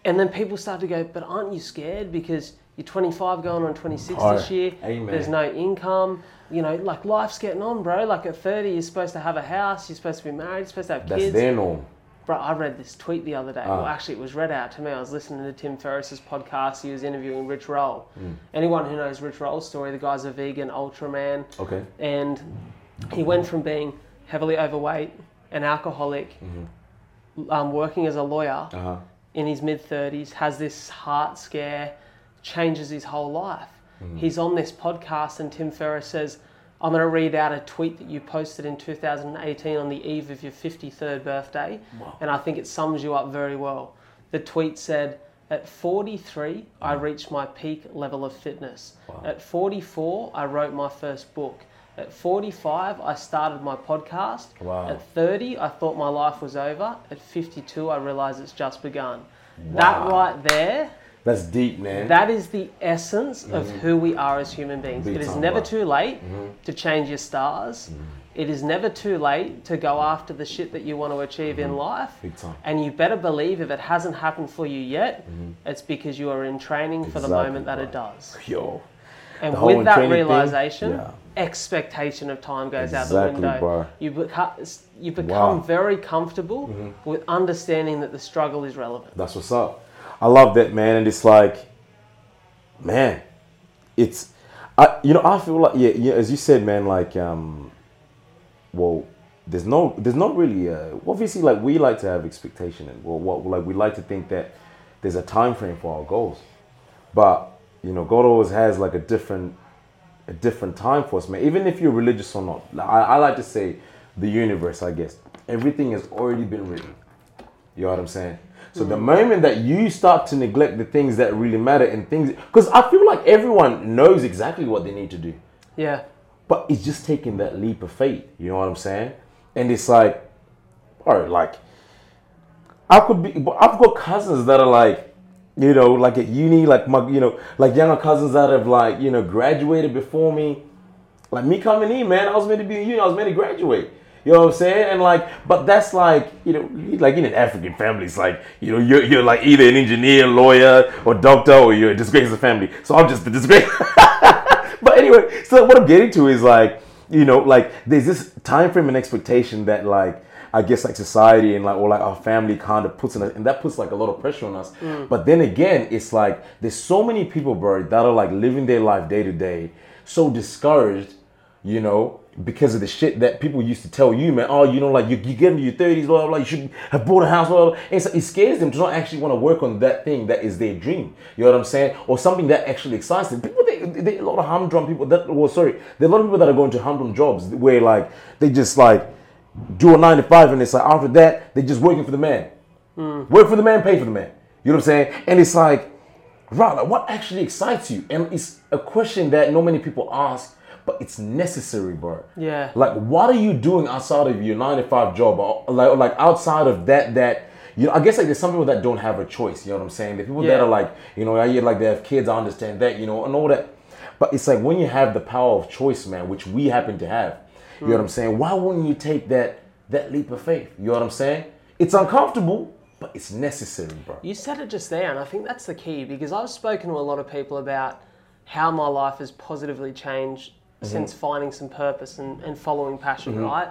And then people start to go, but aren't you scared because you're 25 going on 26 Oh, this year? amen. There's no income. You know, like life's getting on, bro. Like at 30, you're supposed to have a house. You're supposed to be married. You're supposed to have That's kids. their norm. Bro, I read this tweet the other day. Well, Ah. actually, it was read out to me. I was listening to Tim Ferriss's podcast. He was interviewing Rich Roll. Mm. Anyone who knows Rich Roll's story, the guy's a vegan Ultraman, Okay. and he went from being heavily overweight, an alcoholic, um, working as a lawyer Uh huh. in his mid 30s, has this heart scare, changes his whole life. He's on this podcast, and Tim Ferriss says, I'm going to read out a tweet that you posted in 2018 on the eve of your 53rd birthday, and I think it sums you up very well. The tweet said, At 43, I reached my peak level of fitness. At 44, I wrote my first book. At 45, I started my podcast. Wow. At 30, I thought my life was over. At 52, I realized it's just begun. That right there, That's deep, man. that is the essence of mm-hmm. who we are as human beings. Big it is never too late mm-hmm. to change your stars. Mm-hmm. It is never too late to go after the shit that you want to achieve in life. Big time. And you better believe if it hasn't happened for you yet, it's because you are in training for the moment that it does. Yo. And with that thing, realization, yeah. Expectation of time goes out the window. bro. You, beca- you become Wow. Mm-hmm. very comfortable with understanding that the struggle is relevant. That's what's up. I love that, man. And it's like, man, it's, I, you know, I feel like, yeah, yeah, as you said, man, like, um, well, there's no, there's not really, uh, obviously, like, we like to have expectation and, well, what, like, we like to think that there's a time frame for our goals. But, you know, God always has, like, a different, a different time for us, man. Even if you're religious or not. I, I like to say the universe, I guess. Everything has already been written. You know what I'm saying? So the mm. moment that you start to neglect the things that really matter and things, because I feel like everyone knows exactly what they need to do, Yeah. but it's just taking that leap of faith. You know what I'm saying? And it's like, all right, like I could be, but I've got cousins that are like, you know, like at uni, like my, you know, like younger cousins that have like, you know, graduated before me. Like me coming in, man, I was meant to be in uni, I was meant to graduate. You know what I'm saying? And like, but that's like, you know, like in an African family, it's like, you know, you're, you're like either an engineer, lawyer, or doctor, or you're a disgrace the family. So I'm just the disgrace. but anyway, so what I'm getting to is like, you know, like there's this time frame and expectation that like I guess like society and like or like our family kind of puts in and that puts like a lot of pressure on us. Mm. But then again, it's like there's so many people, bro, that are like living their life day to day, so discouraged, you know, because of the shit that people used to tell you, man. Oh, you know, like you, you get into your thirties, blah, blah blah. You should have bought a house, blah. blah. And so it scares them to not actually want to work on that thing that is their dream. You know what I'm saying? Or something that actually excites them. People, they, they a lot of humdrum people. That well, sorry, there are a lot of people that are going to humdrum jobs where like they just like do a nine to five, and it's like after that they're just working for the man. Hmm. Work for the man, pay for the man. You know what I'm saying? And it's like, right, like what actually excites you? And it's a question that not many people ask, but it's necessary, bro. Yeah. Like, what are you doing outside of your nine to five job, or like, or like outside of that? That you know, I guess like there's some people that don't have a choice. You know what I'm saying? The people that are like, you know, I hear like they have kids. I understand that, you know, and all that. But it's like when you have the power of choice, man, which we happen to have. You know what I'm saying? Why wouldn't you take that that leap of faith? You know what I'm saying? It's uncomfortable, but it's necessary, bro. You said it just there, and I think that's the key because I've spoken to a lot of people about how my life has positively changed mm-hmm. since finding some purpose and, and following passion, mm-hmm. right?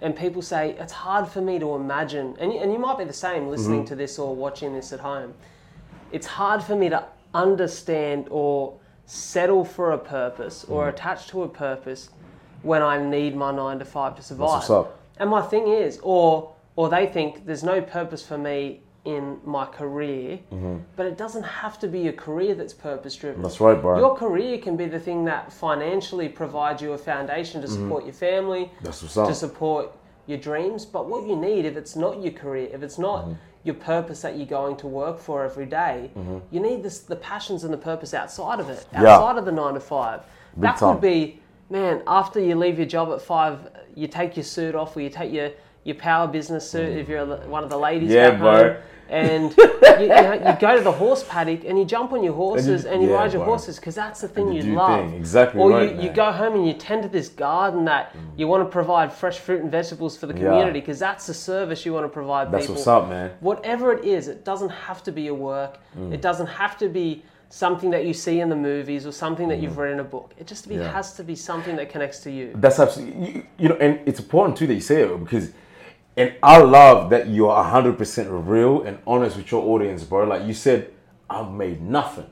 And people say it's hard for me to imagine, and, and you might be the same listening mm-hmm. to this or watching this at home. It's hard for me to understand or settle for a purpose or attach to a purpose when I need my nine to five to survive. what's up. And my thing is, or or they think there's no purpose for me in my career, but it doesn't have to be a career that's purpose driven. Mm-hmm. That's right, bro. Your career can be the thing that financially provides you a foundation to support your family, Mm-hmm. That's what's up. to support your dreams. But what you need, if it's not your career, if it's not Mm-hmm. your purpose that you're going to work for every day, you need this, the passions and the purpose outside of it, Yeah. outside of the nine to five. that time. could be, man, after you leave your job at five, you take your suit off or you take your, your power business suit if you're one of the ladies Mm. Yeah, back bro. home. And you, you, know, you go to the horse paddock and you jump on your horses and you, yeah, ride your bro. horses because that's the thing you you, love. thing. Exactly or right, you, you go home and you tend to this garden that you want to provide fresh fruit and vegetables for the community because that's the service you want to provide That's people. what's up, man. Whatever it is, it doesn't have to be your work. Mm. It doesn't have to be something that you see in the movies or something that you've read in a book. It just be, Mm. Yeah. has to be something that connects to you. That's absolutely, you, you know, and it's important too that you say it because and I love that you're hundred percent real and honest with your audience, bro. Like you said, I've made nothing.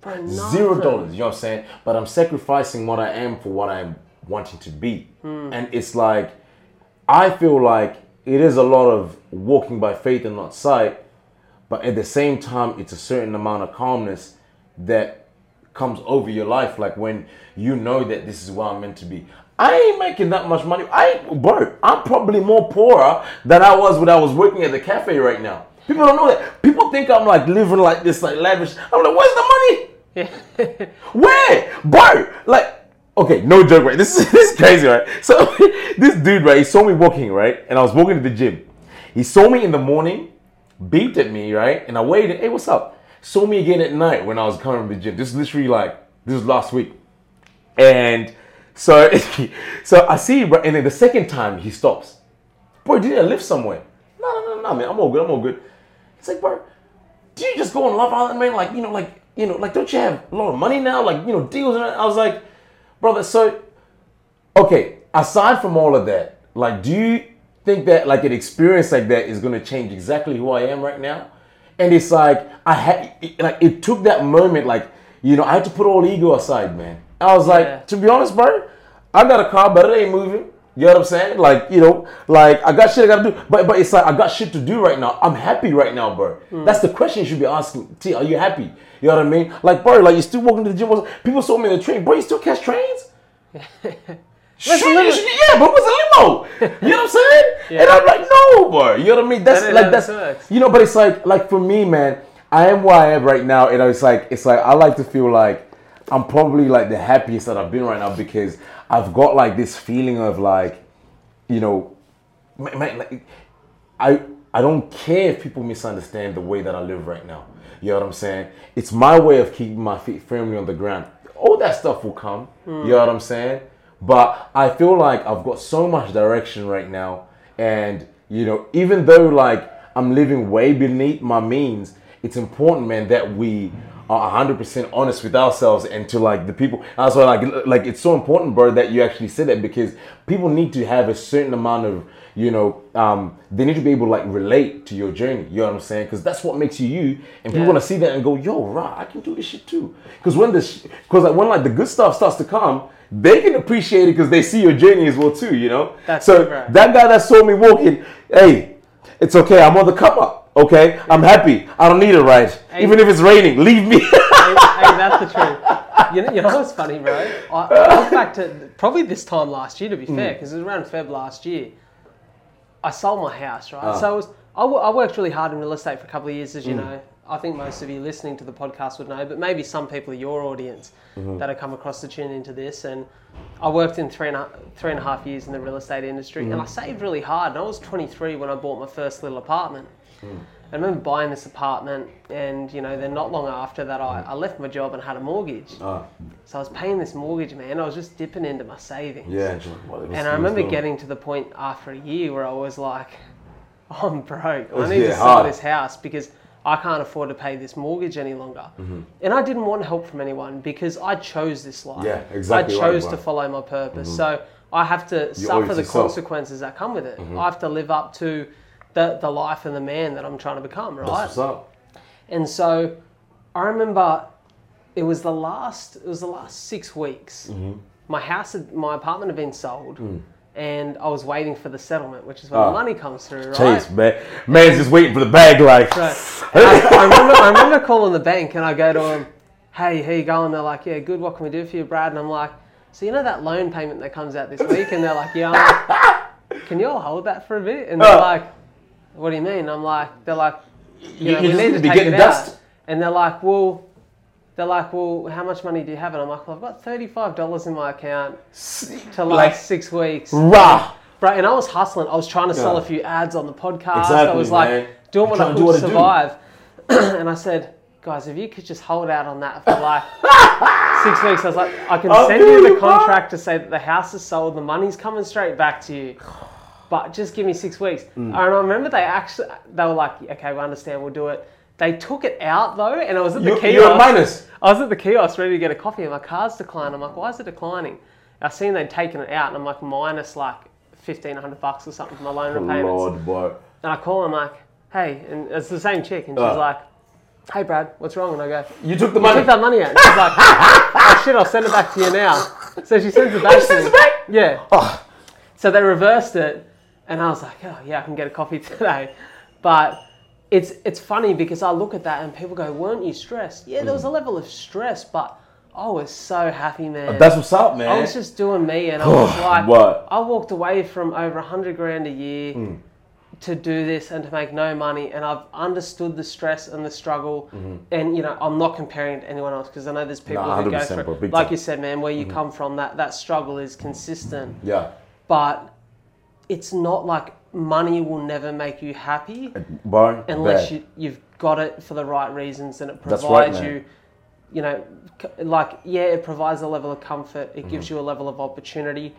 Bro, Zero dollars, you know what I'm saying? But I'm sacrificing what I am for what I'm wanting to be. And it's like, I feel like it is a lot of walking by faith and not sight, but at the same time, it's a certain amount of calmness that comes over your life. Like when you know that this is where I'm meant to be. I ain't making that much money. I, bro, I'm probably more poorer than I was when I was working at the cafe right now. People don't know that. People think I'm like living like this, like lavish. I'm like, where's the money? Where? Bro, like, okay, no joke, right? This is this is crazy, right? So this dude, right, he saw me walking, right? And I was walking to the gym. He saw me in the morning, beeped at me, right? And I waited, hey, what's up? Saw me again at night when I was coming from the gym. This is literally like this is last week. And so so I see, and then the second time he stops. Bro, did I live somewhere? No, no, no, no, man. I'm all good. I'm all good. It's like, bro, do you just go on Love Island, man? Like, you know, like, you know, like, don't you have a lot of money now? Like, you know, deals. And I was like, brother, so, okay, aside from all of that, like, do you think that, like, an experience like that is going to change exactly who I am right now? And it's like, I had, it- like, it took that moment, like, you know, I had to put all ego aside, man. I was like, Yeah. to be honest, bro, I got a car, but it ain't moving. You know what I'm saying? Like, you know, like I got shit I gotta do. But but it's like I got shit to do right now. I'm happy right now, bro. Hmm. That's the question you should be asking. T, are you happy? You know what I mean? Like, bro, like you still walking to the gym. People saw me in the train. Bro, you still catch trains? Limo. yeah, but what's a limo? You know what I'm saying? And I'm like, no, bro. You know what I mean? That's That like that's works. you know, but it's like like for me, man, I am where I am right now, and it's like it's like I like to feel like I'm probably like the happiest that I've been right now because I've got like this feeling of like, you know, man, man, like, I I don't care if people misunderstand the way that I live right now. You know what I'm saying? It's my way of keeping my feet firmly on the ground. All that stuff will come. You know what I'm saying? But I feel like I've got so much direction right now, and you know, even though like I'm living way beneath my means, it's important, man, that we are 100% honest with ourselves and to like the people. That's why like like it's so important, bro, that you actually said that because people need to have a certain amount of you know um, they need to be able to like relate to your journey. You know what I'm saying? Because that's what makes you you, and people Yeah. want to see that and go, yo, right, I can do this shit too. Because when this, because like when like the good stuff starts to come. They can appreciate it because they see your journey as well too, you know. That's so bro. that guy that saw me walking, hey, it's okay. I'm on the come up. Okay, I'm happy. I don't need a ride, Hey. even if it's raining. Leave me. hey, hey, that's the truth. You know, you know what's funny, bro? I, I look back to probably this time last year, to be Hmm. fair, because it was around Feb last year. I sold my house, right? Ah. So it was, I, worked really hard in real estate for a couple of years, as you know. I think most of you listening to the podcast would know, but maybe some people in your audience Mm-hmm. that have come across to tune into this. And I worked in three and a, three and a half years in the real estate industry, Mm-hmm. and I saved really hard. And I was 23 when I bought my first little apartment. I remember buying this apartment, and you know, then not long after that, I, I left my job and had a mortgage. Ah, So I was paying this mortgage, man. I was just dipping into my savings. yeah. and she's like, "What, what's- And I remember getting to the point after a year where I was like, I'm broke. I need to sell hard. this house because I can't afford to pay this mortgage any longer. Mm-hmm. And I didn't want help from anyone because I chose this life. Yeah, exactly I chose to follow my purpose. So I have to it suffer the yourself. consequences that come with it. I have to live up to the, the life and the man that I'm trying to become, right? That's what's up. And so I remember it was the last it was the last six weeks. Mm-hmm. My house had, my apartment had been sold Mm. and I was waiting for the settlement, which is when Ah. the money comes through, right? Chase, man. Man's just waiting for the bag, like. So I, I remember I remember calling the bank and I go to them, Hey, how you going? They're like, Yeah, good, what can we do for you, Brad? And I'm like, So you know that loan payment that comes out this week? And they're like, Yeah. I'm like, Can you all hold that for a bit? And they're Ah. like, What do you mean? I'm like, they're like, you know, you we need to be take getting it dust. out. And they're like, well, they're like, well, how much money do you have? And I'm like, well, I've got thirty-five dollars in my account to last Like- six weeks. Rah! Right, and I was hustling. I was trying to sell Yeah. a few ads on the podcast. I was like man. Doing what I to could do to what do. survive. and I said, guys, if you could just hold out on that for like six weeks, I was like, I can I send you the bro. contract to say that the house is sold, the money's coming straight back to you. But just give me six weeks. Mm. And I remember they actually, they were like, okay, we understand, we'll do it. They took it out though, and I was at the You, kiosk. you're a minus. I was at the kiosk ready to get a coffee, and my card's declined. I'm like, why is it declining? I seen they'd taken it out, and I'm like minus like fifteen hundred bucks or something for my loan repayments. Lord, boy. And I call I'm like, hey, and it's the same chick, and she's Uh. like, hey, Brad, what's wrong? And I go, You took the money. took that money out. And she's like, oh shit, I'll send it back to you now. So she sends it back to sends me. it back? Yeah. Oh, So they reversed it, and I was like, oh yeah, I can get a coffee today. But it's it's funny because I look at that and people go, weren't you stressed? Yeah, there was a level of stress, but I was so happy, man. that's what's up, man. I was just doing me, and I was like, What? I walked away from over a hundred grand a year Hmm. To do this and to make no money, and I've understood the stress and the struggle. And you know, I'm not comparing it to anyone else because I know there's people Mm-hmm. Nah, who go 100%, through, it. like time. Mm-hmm. you said, man, where you come from. That that struggle is consistent, yeah. but it's not like money will never make you happy Bar. unless bad. you, you've got it for the right reasons and it provides right, you you know like yeah it provides a level of comfort it Mm-hmm. gives you a level of opportunity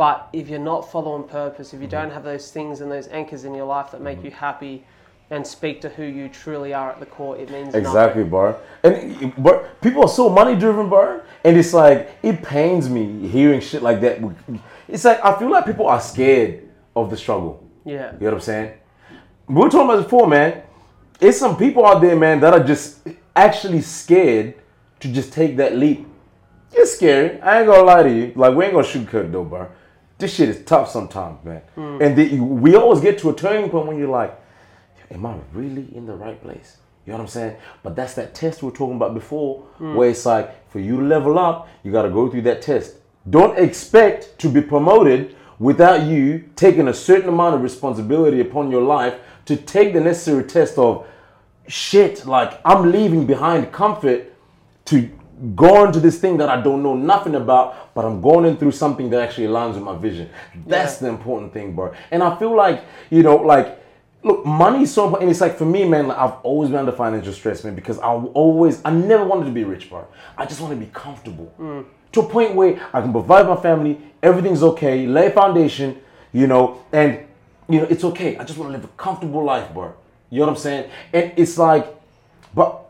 but if you're not following purpose if you Mm-hmm. don't have those things and those anchors in your life that make you happy and speak to who you truly are at the core it means Exactly, bar. And but people are so money driven, bar. And it's like it pains me hearing shit like that. It's like I feel like people are scared of the struggle. yeah You know what I'm saying? We were talking about before, man. It's some people out there, man, that are just actually scared to just take that leap. It's scary. I ain't gonna lie to you. Like we ain't gonna shoot cut though, bro. This shit is tough sometimes, man. And the, we always get to a turning point when you're like, am I really in the right place? You know what I'm saying? But that's that test we were talking about before, mm. where it's like for you to level up, you got to go through that test. Don't expect to be promoted without you taking a certain amount of responsibility upon your life to take the necessary test of shit. Like I'm leaving behind comfort to go to this thing that I don't know nothing about, but I'm going in through something that actually aligns with my vision. That's Yeah. the important thing, bro. And I feel like, you know, like, look, money is so important. And it's like for me, man, like, I've always been under financial stress, man, because I always, I never wanted to be rich, bro. I just want to be comfortable mm. to a point where I can provide my family, everything's okay, lay a foundation, you know, and, you know, it's okay. I just want to live a comfortable life, bro. You know what I'm saying? And it's like, but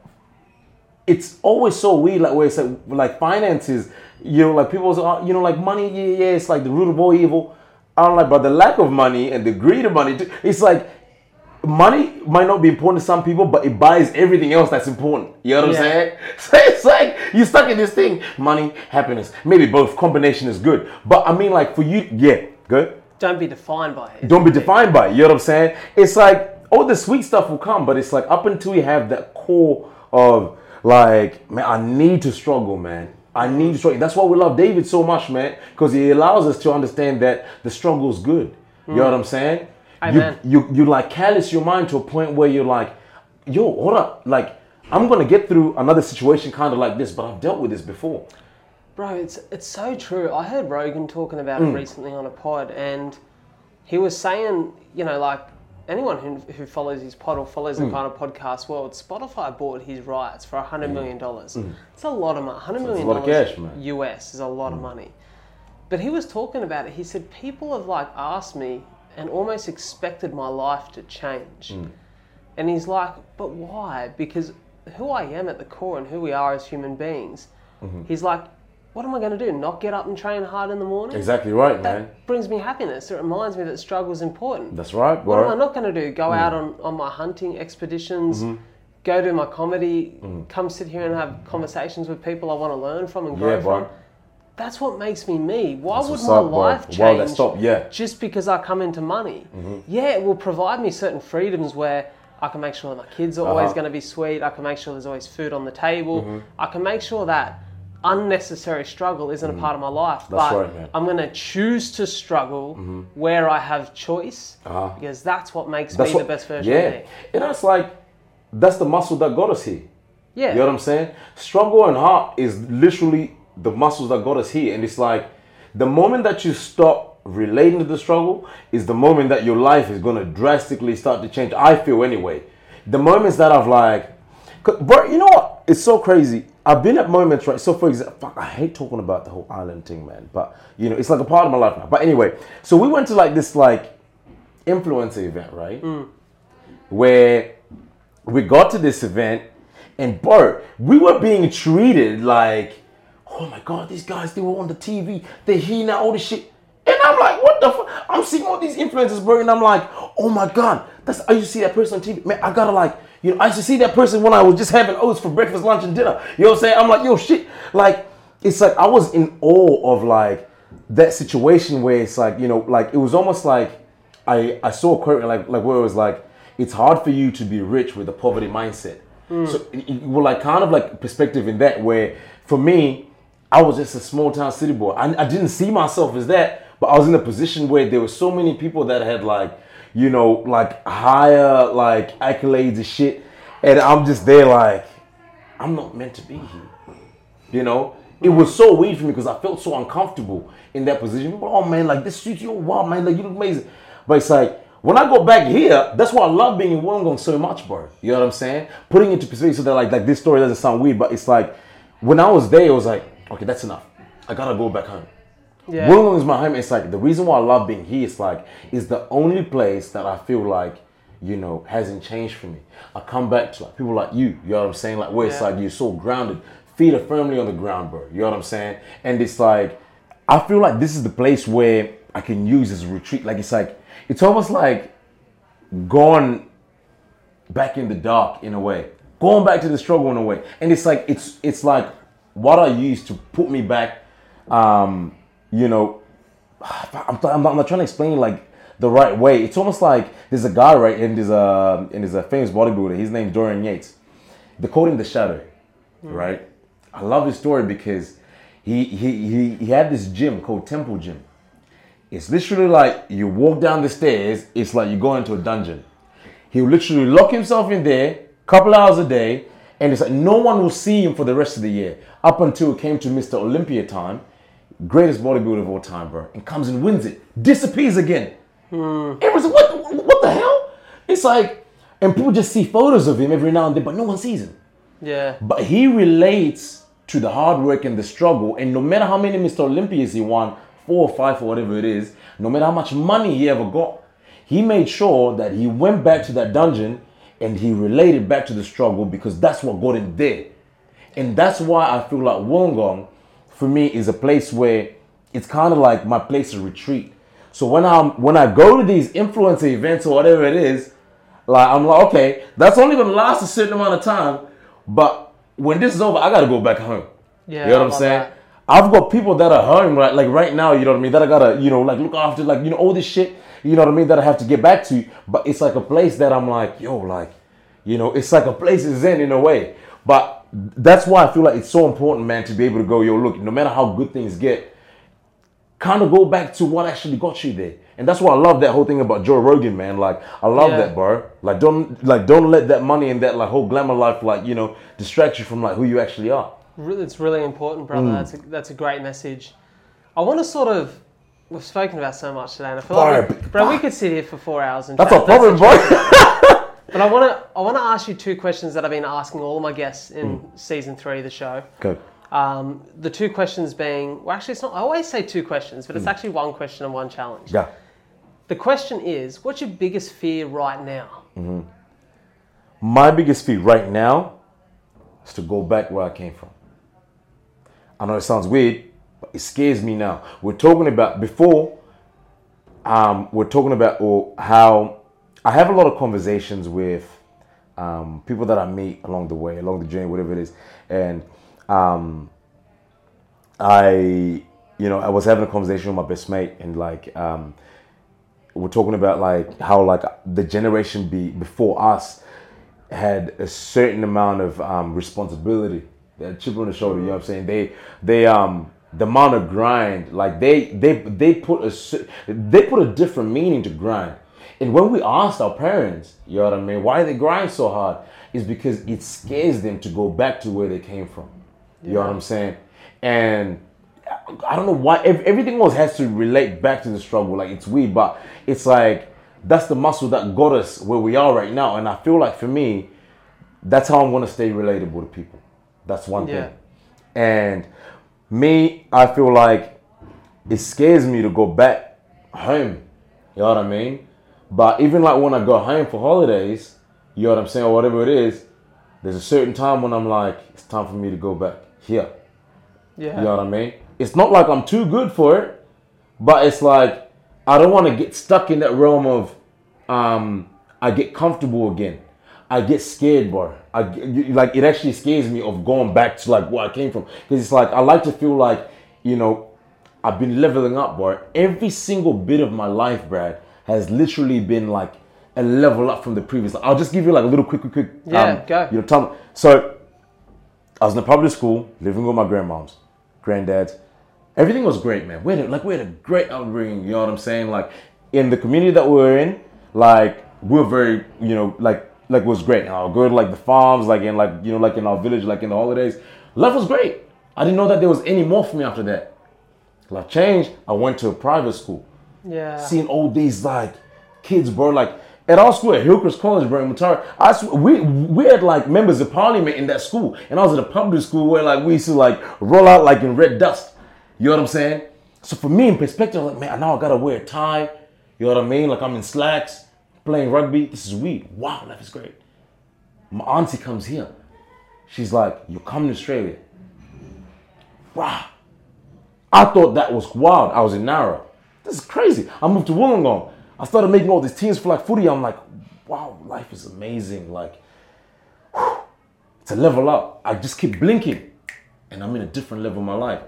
it's always so weird, like where it's like, like finances, you know, like people say, oh, you know, like money, yeah, yeah, it's like the root of all evil. I don't like, but the lack of money and the greed of money, it's like money might not be important to some people, but it buys everything else that's important. You know what Yeah. I'm saying? So it's like you're stuck in this thing: money, happiness. Maybe both combination is good, but I mean, like for you, yeah, good don't be defined by it don't be defined by it. You know what I'm saying? It's like all the sweet stuff will come, but it's like up until you have that core of like, man, I need to struggle, man. I need to struggle. That's why we love David so much, man, because he allows us to understand that the struggle is good. You know what I'm saying? Amen. You, you you like callous your mind to a point where you're like, yo, hold up, like I'm gonna get through another situation kind of like this, but I've dealt with this before. Bro, it's it's so true. I heard Rogan talking about Hmm. it recently on a pod, and he was saying, you know, like anyone who, who follows his pod or follows Hmm. the kind of podcast world, Spotify bought his rights for a hundred million dollars. It's a lot of money. Hundred million Hmm. lot of dollars cash, man. Hmm. US is a lot of money. But he was talking about it. He said people have like asked me and almost expected my life to change. Hmm. And he's like, but why? Because who I am at the core and who we are as human beings, Mm-hmm. he's like, what am I going to do? Not get up and train hard in the morning? Exactly right, That man. brings me happiness. It reminds me that struggle is important. That's right, what am I not going to do? Mm. Go out on, on my hunting expeditions, Mm-hmm. go do my comedy, Mm. come sit here and have conversations with people I want to learn from and grow Yeah, bro. from. That's what makes me me. Why would my up, bro. life change Wow, stop, yeah. Mm-hmm. just because I come into money? Yeah, it will provide me certain freedoms where I can make sure that my kids are always Uh-huh. going to be sweet. I can make sure there's always food on the table. Mm-hmm. I can make sure that unnecessary struggle isn't a part of my life. Mm-hmm. That's but right. I'm going to choose to struggle where I have choice Uh-huh. because that's what makes That's me what, the best version yeah. of me. And that's like, that's the muscle that got us here. Yeah. You know what I'm saying? Struggle and heart is literally the muscles that got us here. And it's like the moment that you stop relating to the struggle is the moment that your life is gonna drastically start to change. I feel anyway. The moments that I've like, bro, you know what? It's so crazy. I've been at moments, right? So for example, fuck, I hate talking about the whole island thing, man. But you know, it's like a part of my life now. But anyway, so we went to like this like influencer event, right? Mm. Where we got to this event and bro, we were being treated like, oh my god, these guys they were on the TV, they're here now, all this shit. And I'm like, what the fuck? I'm seeing all these influencers, bro, and I'm like, oh my god, that's I used to see that person on TV. Man, I gotta like, you know, I used to see that person when I was just having oats for breakfast, lunch, and dinner. You know what I'm saying? I'm like, yo, shit. Like, it's like I was in awe of like that situation where it's like, you know, like it was almost like I I saw a quote like like where it was like, it's hard for you to be rich with a poverty mindset. Hmm. So it, it was like kind of like perspective in that where for me, I was just a small town city boy. I, I didn't see myself as that, but I was in a position where there were so many people that had like, you know, like higher like accolades and shit, and I'm just there like, I'm not meant to be here. You know, it was so weird for me because I felt so uncomfortable in that position. Oh man, like this suits you, wow, man, like you look amazing. But it's like when I go back here, that's why I love being in Wollongong so much, bro. You know what I'm saying? Putting into perspective so that like like this story doesn't sound weird, but it's like when I was there, it was like, okay, that's enough. I gotta go back home. Yeah. Wollongong is my home. It's like the reason why I love being here. It's like is the only place that I feel like you know hasn't changed for me. I come back to like people like you. You know what I'm saying? Like where it's Yeah. like you're so grounded, feet are firmly on the ground, bro. You know what I'm saying? And it's like I feel like this is the place where I can use as a retreat. Like it's like it's almost like gone back in the dark in a way, going back to the struggle in a way. And it's like it's it's like what I used to put me back. Um, you know, I'm, I'm, not, I'm not trying to explain like the right way. It's almost like there's a guy right, and there's a uh, and there's a uh, famous bodybuilder. His name's Dorian Yates. They call him the Shadow, hmm. right? I love his story because he he he he had this gym called Temple Gym. It's literally like you walk down the stairs. It's like you go into a dungeon. He will literally lock himself in there, couple hours a day, and it's like no one will see him for the rest of the year. Up until it came to Mr. Olympia time, greatest bodybuilder of all time, bro, and comes and wins it, disappears again. Hmm. Everyone's like, what, what the hell? It's like, and people just see photos of him every now and then, but no one sees him. Yeah. But he relates to the hard work and the struggle. And no matter how many Mr. Olympias he won, four or five or whatever it is, no matter how much money he ever got, he made sure that he went back to that dungeon and he related back to the struggle because that's what got him there. And that's why I feel like Wollongong, for me, is a place where it's kind of like my place of retreat. So when I'm when I go to these influencer events or whatever it is, like I'm like, okay, that's only gonna last a certain amount of time. But when this is over, I gotta go back home. Yeah, you know what I'm saying? that. I've got people that are home right, like right now. You know what I mean? That I gotta, you know, like look after, like you know, all this shit. You know what I mean? That I have to get back to. But it's like a place that I'm like, yo, like, you know, it's like a place is zen in a way. But that's why I feel like it's so important, man, to be able to go, yo, look, no matter how good things get, kind of go back to what actually got you there. And that's why I love that whole thing about Joe Rogan, man. Like I love Yeah. that, bro. Like don't like don't let that money and that like whole glamour life like you know distract you from like who you actually are. Really, it's really important, brother. Mm. That's a, that's a great message. I want to sort of. We've spoken about so much today, and I feel Bro, like, we, bro, we could sit here for four hours and That's chat. a problem, bro. But I want to, I want to ask you two questions that I've been asking all of my guests in Mm. season three of the show. okay. Um, the two questions being, well, actually, it's not. I always say two questions, but it's actually one question and one challenge. Yeah. The question is, what's your biggest fear right now? My biggest fear right now is to go back where I came from. I know it sounds weird, but it scares me now. We're talking about before. Um, we're talking about or how I have a lot of conversations with um, people that I meet along the way, along the journey, whatever it is, and um, I, you know, I was having a conversation with my best mate, and like, um, we're talking about like how like the generation be before us had a certain amount of um, responsibility. They had chip on the shoulder. You know what I'm saying? They they um the amount of grind like they they they put a they put a different meaning to grind. And when we asked our parents, you know what I mean, why they grind so hard, is because it scares them to go back to where they came from. You know what I'm saying? And I don't know why everything else has to relate back to the struggle. Like it's weird, but it's like that's the muscle that got us where we are right now. And I feel like for me, that's how I'm gonna stay relatable to people. That's one Yeah. thing. And me, I feel like it scares me to go back home. You know what I mean? But even like when I go home for holidays, you know what I'm saying, or whatever it is, there's a certain time when I'm like, it's time for me to go back here. Yeah. You know what I mean? It's not like I'm too good for it, but it's like I don't want to get stuck in that realm of um, I get comfortable again. I get scared, bro. I like it actually scares me of going back to like where I came from because it's like I like to feel like you know I've been leveling up, bro. Every single bit of my life, Brad, has literally been like a level up from the previous. I'll just give you like a little quick, quick, quick. um, Yeah, go. You know, time. So I was in a public school, living with my grandmoms, granddads. Everything was great, man. We had a, like we had a great upbringing. You know what I'm saying? Like in the community that we were in, like we were very, you know, like like it was great. And I'll go to like the farms, like in like you know, like in our village, like in the holidays. Life was great. I didn't know that there was any more for me after that. Life changed. I went to a private school Yeah. seeing all these like kids, bro. Like at our school at Hillcrest College, bro, in I sw- we we had like members of parliament in that school, and I was at a public school where like we used to like roll out like in red dust. You know what I'm saying? So for me, in perspective, like man, I now I gotta wear a tie. You know what I mean? Like I'm in slacks playing rugby. This is weird. Wow, life is great. My auntie comes here. She's like, "You come to Australia." Wow. I thought that was wild. I was in Nowra. This is crazy. I moved to Wollongong. I started making all these teams for like footy. I'm like, wow, life is amazing. Like, whew, a level up. I just keep blinking, and I'm in a different level of my life.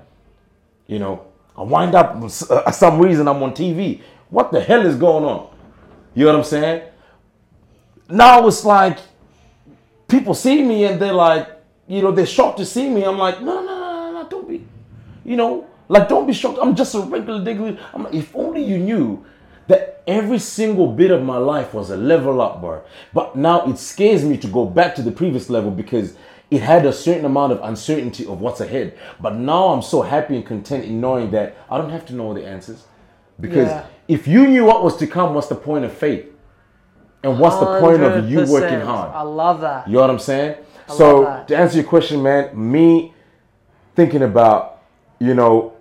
You know, I wind up uh, some reason I'm on TV. What the hell is going on? You know what I'm saying? Now it's like people see me and they're like, you know, they're shocked to see me. I'm like, no, no, no, no, no, don't be, you know, like don't be shocked. I'm just a regular digger. I'm like, if only you knew that every single bit of my life was a level up, bro. But now it scares me to go back to the previous level because it had a certain amount of uncertainty of what's ahead. But now I'm so happy and content in knowing that I don't have to know all the answers. Because Yeah. if you knew what was to come, what's the point of faith? And what's the point of you working hard? I love that. You know what I'm saying? love so to answer your question, man, me thinking about, you know,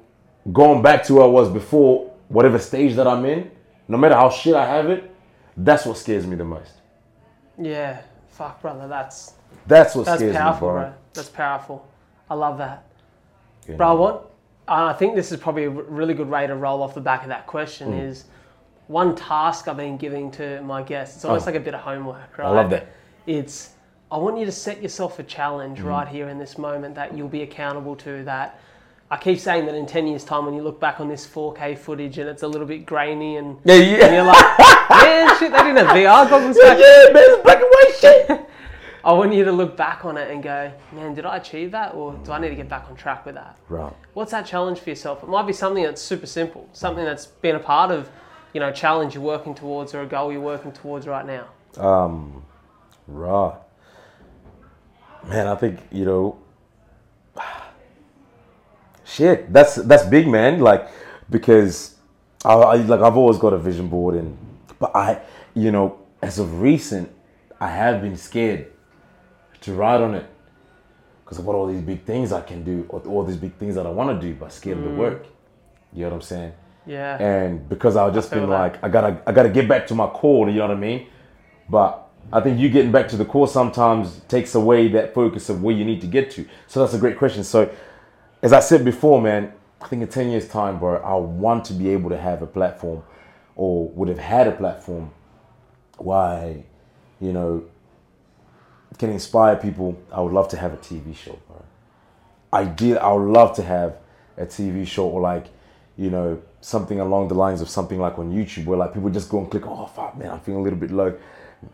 going back to where I was before, whatever stage that I'm in, no matter how shit I have it, that's what scares me the most. Yeah. Fuck, brother. That's That's what that's scares powerful, me, bro. bro. That's powerful. I love that. You Bro, what? I think this is probably a really good way to roll off the back of that question Hmm. is one task I've been giving to my guests. It's almost Oh. like a bit of homework, right? I love that. It's I want you to set yourself a challenge Mm-hmm. right here in this moment that you'll be accountable to. That I keep saying that in ten years' time, when you look back on this 4K footage and it's a little bit grainy and, Yeah, and you're like, man, shit, they didn't have VR goggles yeah, back yeah, man, it's black and white shit. I want you to look back on it and go, man, did I achieve that or do I need to get back on track with that? Right. What's that challenge for yourself? It might be something that's super simple, something that's been a part of, you know, a challenge you're working towards or a goal you're working towards right now. Um, right. Man, I think you know. Shit, that's that's big, man. Like because I, I like I've always got a vision board, and but I, you know, as of recent, I have been scared to ride on it because I've got all these big things I can do, or all these big things that I want to do, but scared of the mm. work. You know what I'm saying? Yeah. and because I've just feel been that. like, I gotta, I gotta get back to my core. You know what I mean? But I think you getting back to the core sometimes takes away that focus of where you need to get to. So that's a great question. So, as I said before, man, I think in ten years' time, bro, I want to be able to have a platform, or would have had a platform, why, you know, can inspire people. I would love to have a TV show, bro. Ideal. I would love to have a TV show or like, you know, something along the lines of something like on YouTube where like people just go and click. Oh fuck, man, I'm feeling a little bit low.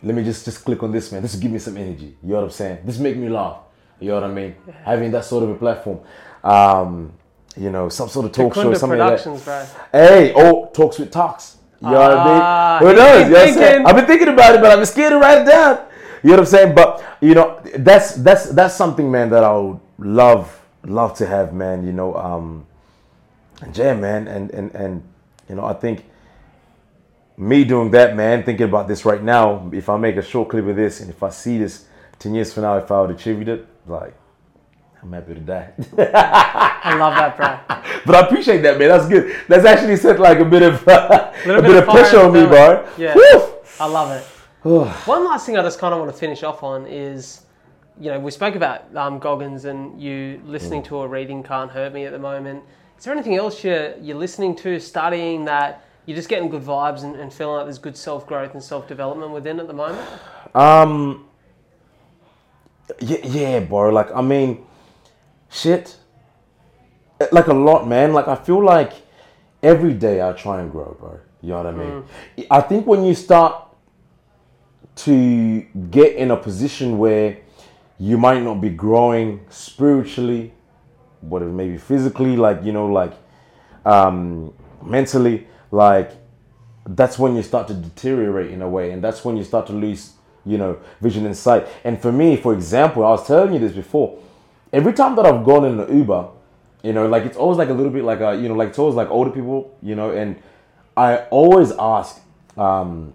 Let me just just click on this, man. This will give me some energy. You know what I'm saying? This make me laugh. You know what I mean? Having that sort of a platform. Um, you know, some sort of talk show, Kunda something like that. Bro. Hey, oh, talks with talks. You know Ah, what I mean? Who you knows? You know I'm I've been thinking about it, but I've been scared to write it down. You know what I'm saying? But you know, that's that's that's something, man, that I would love love to have, man. You know, um, and yeah, man, and and and you know, I think me doing that, man, thinking about this right now. If I make a short clip of this, and if I see this ten years from now, if I would achieve it, like, I'm happy to die. I love that, bro. But I appreciate that, man. That's good. That's actually set like a bit of a Little bit, of pressure on me, bro. Yeah. Woo! I love it. One last thing I just kind of want to finish off on is, you know, we spoke about um, Goggins and you listening to or reading can't hurt me at the moment. Is there anything else you're, you're listening to, studying that you're just getting good vibes and, and feeling like there's good self growth and self development within at the moment. Um. Yeah, yeah, bro. Like, I mean, shit. Like a lot, man. Like, I feel like every day I try and grow, bro. You know what I mean? I think when you start to get in a position where you might not be growing spiritually, whatever, maybe physically, like you know, like um, mentally, like that's when you start to deteriorate in a way, and that's when you start to lose, you know, vision and sight. And for me, for example, I was telling you this before. Every time that I've gone in an Uber, you know, like it's always like a little bit like a, you know, like it's always like older people, you know, and I always ask, um,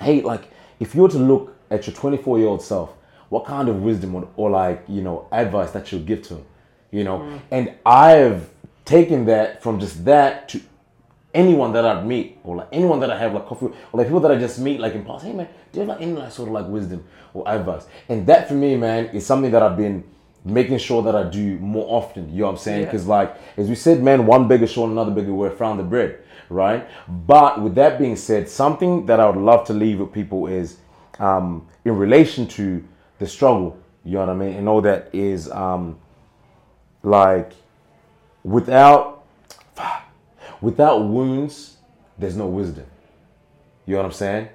hey, like if you were to look at your 24 year old self, what kind of wisdom or, or like you know advice that you'll give to him, you know? Mm. And I've taken that from just that to anyone that I meet or like anyone that I have like coffee with, or like people that I just meet like in past, hey man, do you have like any like sort of like wisdom or advice? And that for me, man, is something that I've been making sure that I do more often. You know what I'm saying? Yeah. Because like as we said, man, one bigger show, another bigger word, found the bread, right? But with that being said, something that I would love to leave with people is um, in relation to the struggle. You know what I mean? And all that is um, like without without wounds, there's no wisdom. You know what I'm saying?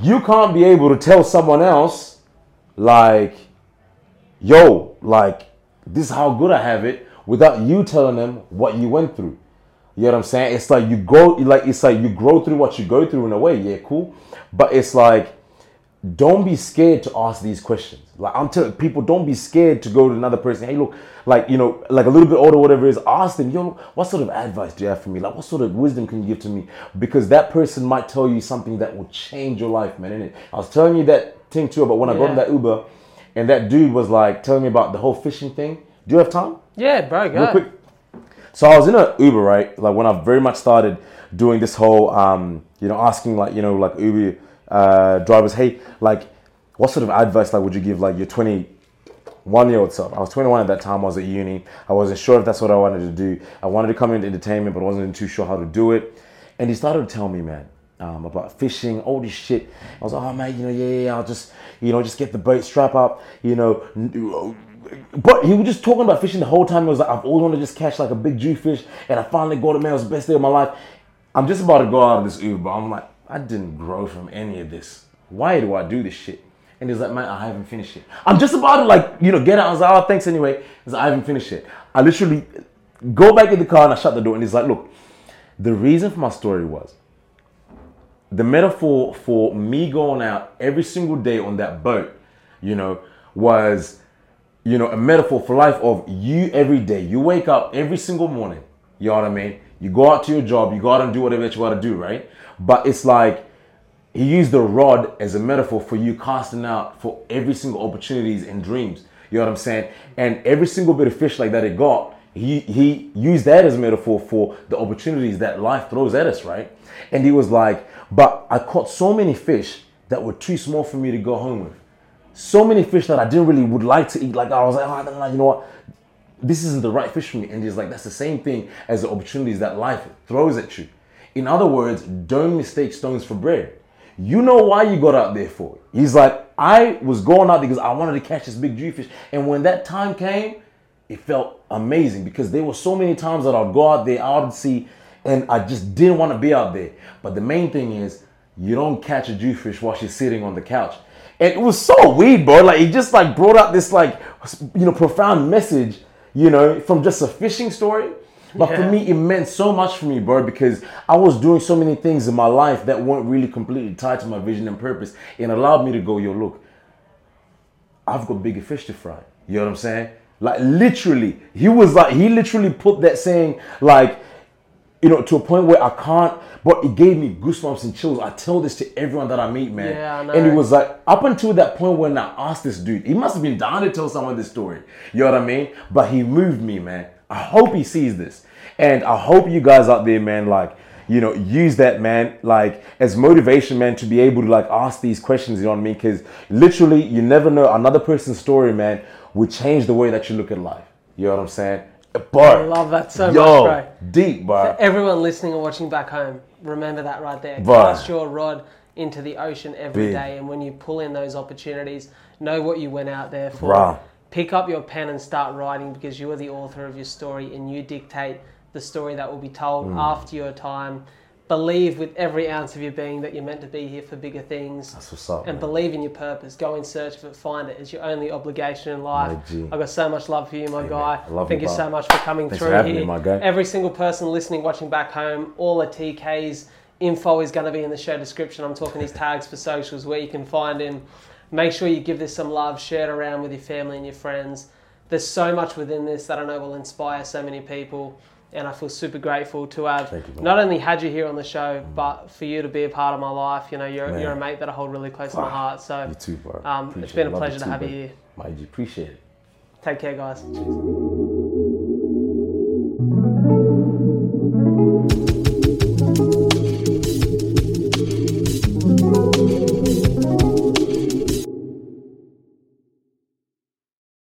You can't be able to tell someone else, like, yo, like, this is how good I have it, without you telling them what you went through. You know what I'm saying? It's like you go, like it's like you grow through what you go through in a way. Yeah, cool. But it's like, don't be scared to ask these questions. Like I'm telling people, don't be scared to go to another person. Hey, look, like you know, like a little bit older, whatever it is. Ask them, yo, what sort of advice do you have for me? Like, what sort of wisdom can you give to me? Because that person might tell you something that will change your life, man. Innit? I was telling you that thing too about when I got in that Uber, and that dude was like telling me about the whole fishing thing. Do you have time? Yeah, bro, go. real quick. So I was in a Uber, right? Like when I very much started doing this whole, um, you know, asking like, you know, like Uber uh, drivers, hey, like, what sort of advice like would you give like your 21 year old self? I was 21 at that time. I was at uni. I wasn't sure if that's what I wanted to do. I wanted to come into entertainment, but I wasn't too sure how to do it. And he started to tell me, man, um, about fishing, all this shit. I was like, oh man, you know, yeah, yeah, I'll just, you know, just get the boat, strap up, you know. But he was just talking about fishing the whole time. It was like, I've always wanted to just catch like a big Jew fish, and I finally got it, man. It was the best day of my life. I'm just about to go out of this Uber, I'm like, I didn't grow from any of this. Why do I do this shit? And he's like, man, I haven't finished it. I'm just about to like, you know, get out. I was like, oh, thanks anyway. He's like, I haven't finished it. I literally go back in the car and I shut the door, and he's like, look, the reason for my story was the metaphor for me going out every single day on that boat, you know, was, you know, a metaphor for life of you every day. You wake up every single morning, you know what I mean? You go out to your job, you go out and do whatever that you gotta do, right? But it's like he used the rod as a metaphor for you casting out for every single opportunities and dreams. You know what I'm saying? And every single bit of fish like that it got, he he used that as a metaphor for the opportunities that life throws at us, right? And he was like, but I caught so many fish that were too small for me to go home with. So many fish that I didn't really would like to eat. Like I was like, oh, you know what? This isn't the right fish for me. And he's like, that's the same thing as the opportunities that life throws at you. In other words, don't mistake stones for bread. You know why you got out there for. He's like, I was going out because I wanted to catch this big G fish. And when that time came, it felt amazing because there were so many times that I'd go out there I'd sea and I just didn't want to be out there. But the main thing is you don't catch a Jewfish while she's sitting on the couch. And it was so weird, bro. Like it just like brought up this like you know profound message, you know, from just a fishing story. But for me, it meant so much for me, bro, because I was doing so many things in my life that weren't really completely tied to my vision and purpose. And allowed me to go, yo, look, I've got bigger fish to fry. You know what I'm saying? Like literally, he was like, he literally put that saying like, you know, to a point where I can't. But it gave me goosebumps and chills. I tell this to everyone that I meet, man. Yeah, I know. And it was like up until that point when I asked this dude, he must have been down to tell someone this story. You know what I mean? But he moved me, man. I hope he sees this, and I hope you guys out there, man, like you know, use that, man, like as motivation, man, to be able to like ask these questions. You know what I mean? Because literally, you never know. Another person's story, man, will change the way that you look at life. You know what I'm saying? Bar. I love that so Yo, much, bro. deep, bro. For Everyone listening or watching back home, remember that right there. Bro. Cast your rod into the ocean every day, Big. and when you pull in those opportunities, know what you went out there for. Pick up your pen and start writing because you are the author of your story and you dictate the story that will be told Hmm. after your time. Believe with every ounce of your being that you're meant to be here for bigger things. That's what's up. and man. believe in your purpose. Go in search of it, find it. It's your only obligation in life. I've got so much love for you, my guy. I love Thank you, you so much for coming Thanks through for here. me, my guy. Every single person listening, watching back home, all the TK's info is going to be in the show description. I'm talking his tags for socials where you can find him. Make sure you give this some love, share it around with your family and your friends. There's so much within this that I know will inspire so many people. And I feel super grateful to have you, not only had you here on the show, but for you to be a part of my life. You know, you're, Man. you're a mate that I hold really close to my heart. So You too, bro. um, it's been a pleasure to have you here. My G, appreciate it. Take care, guys.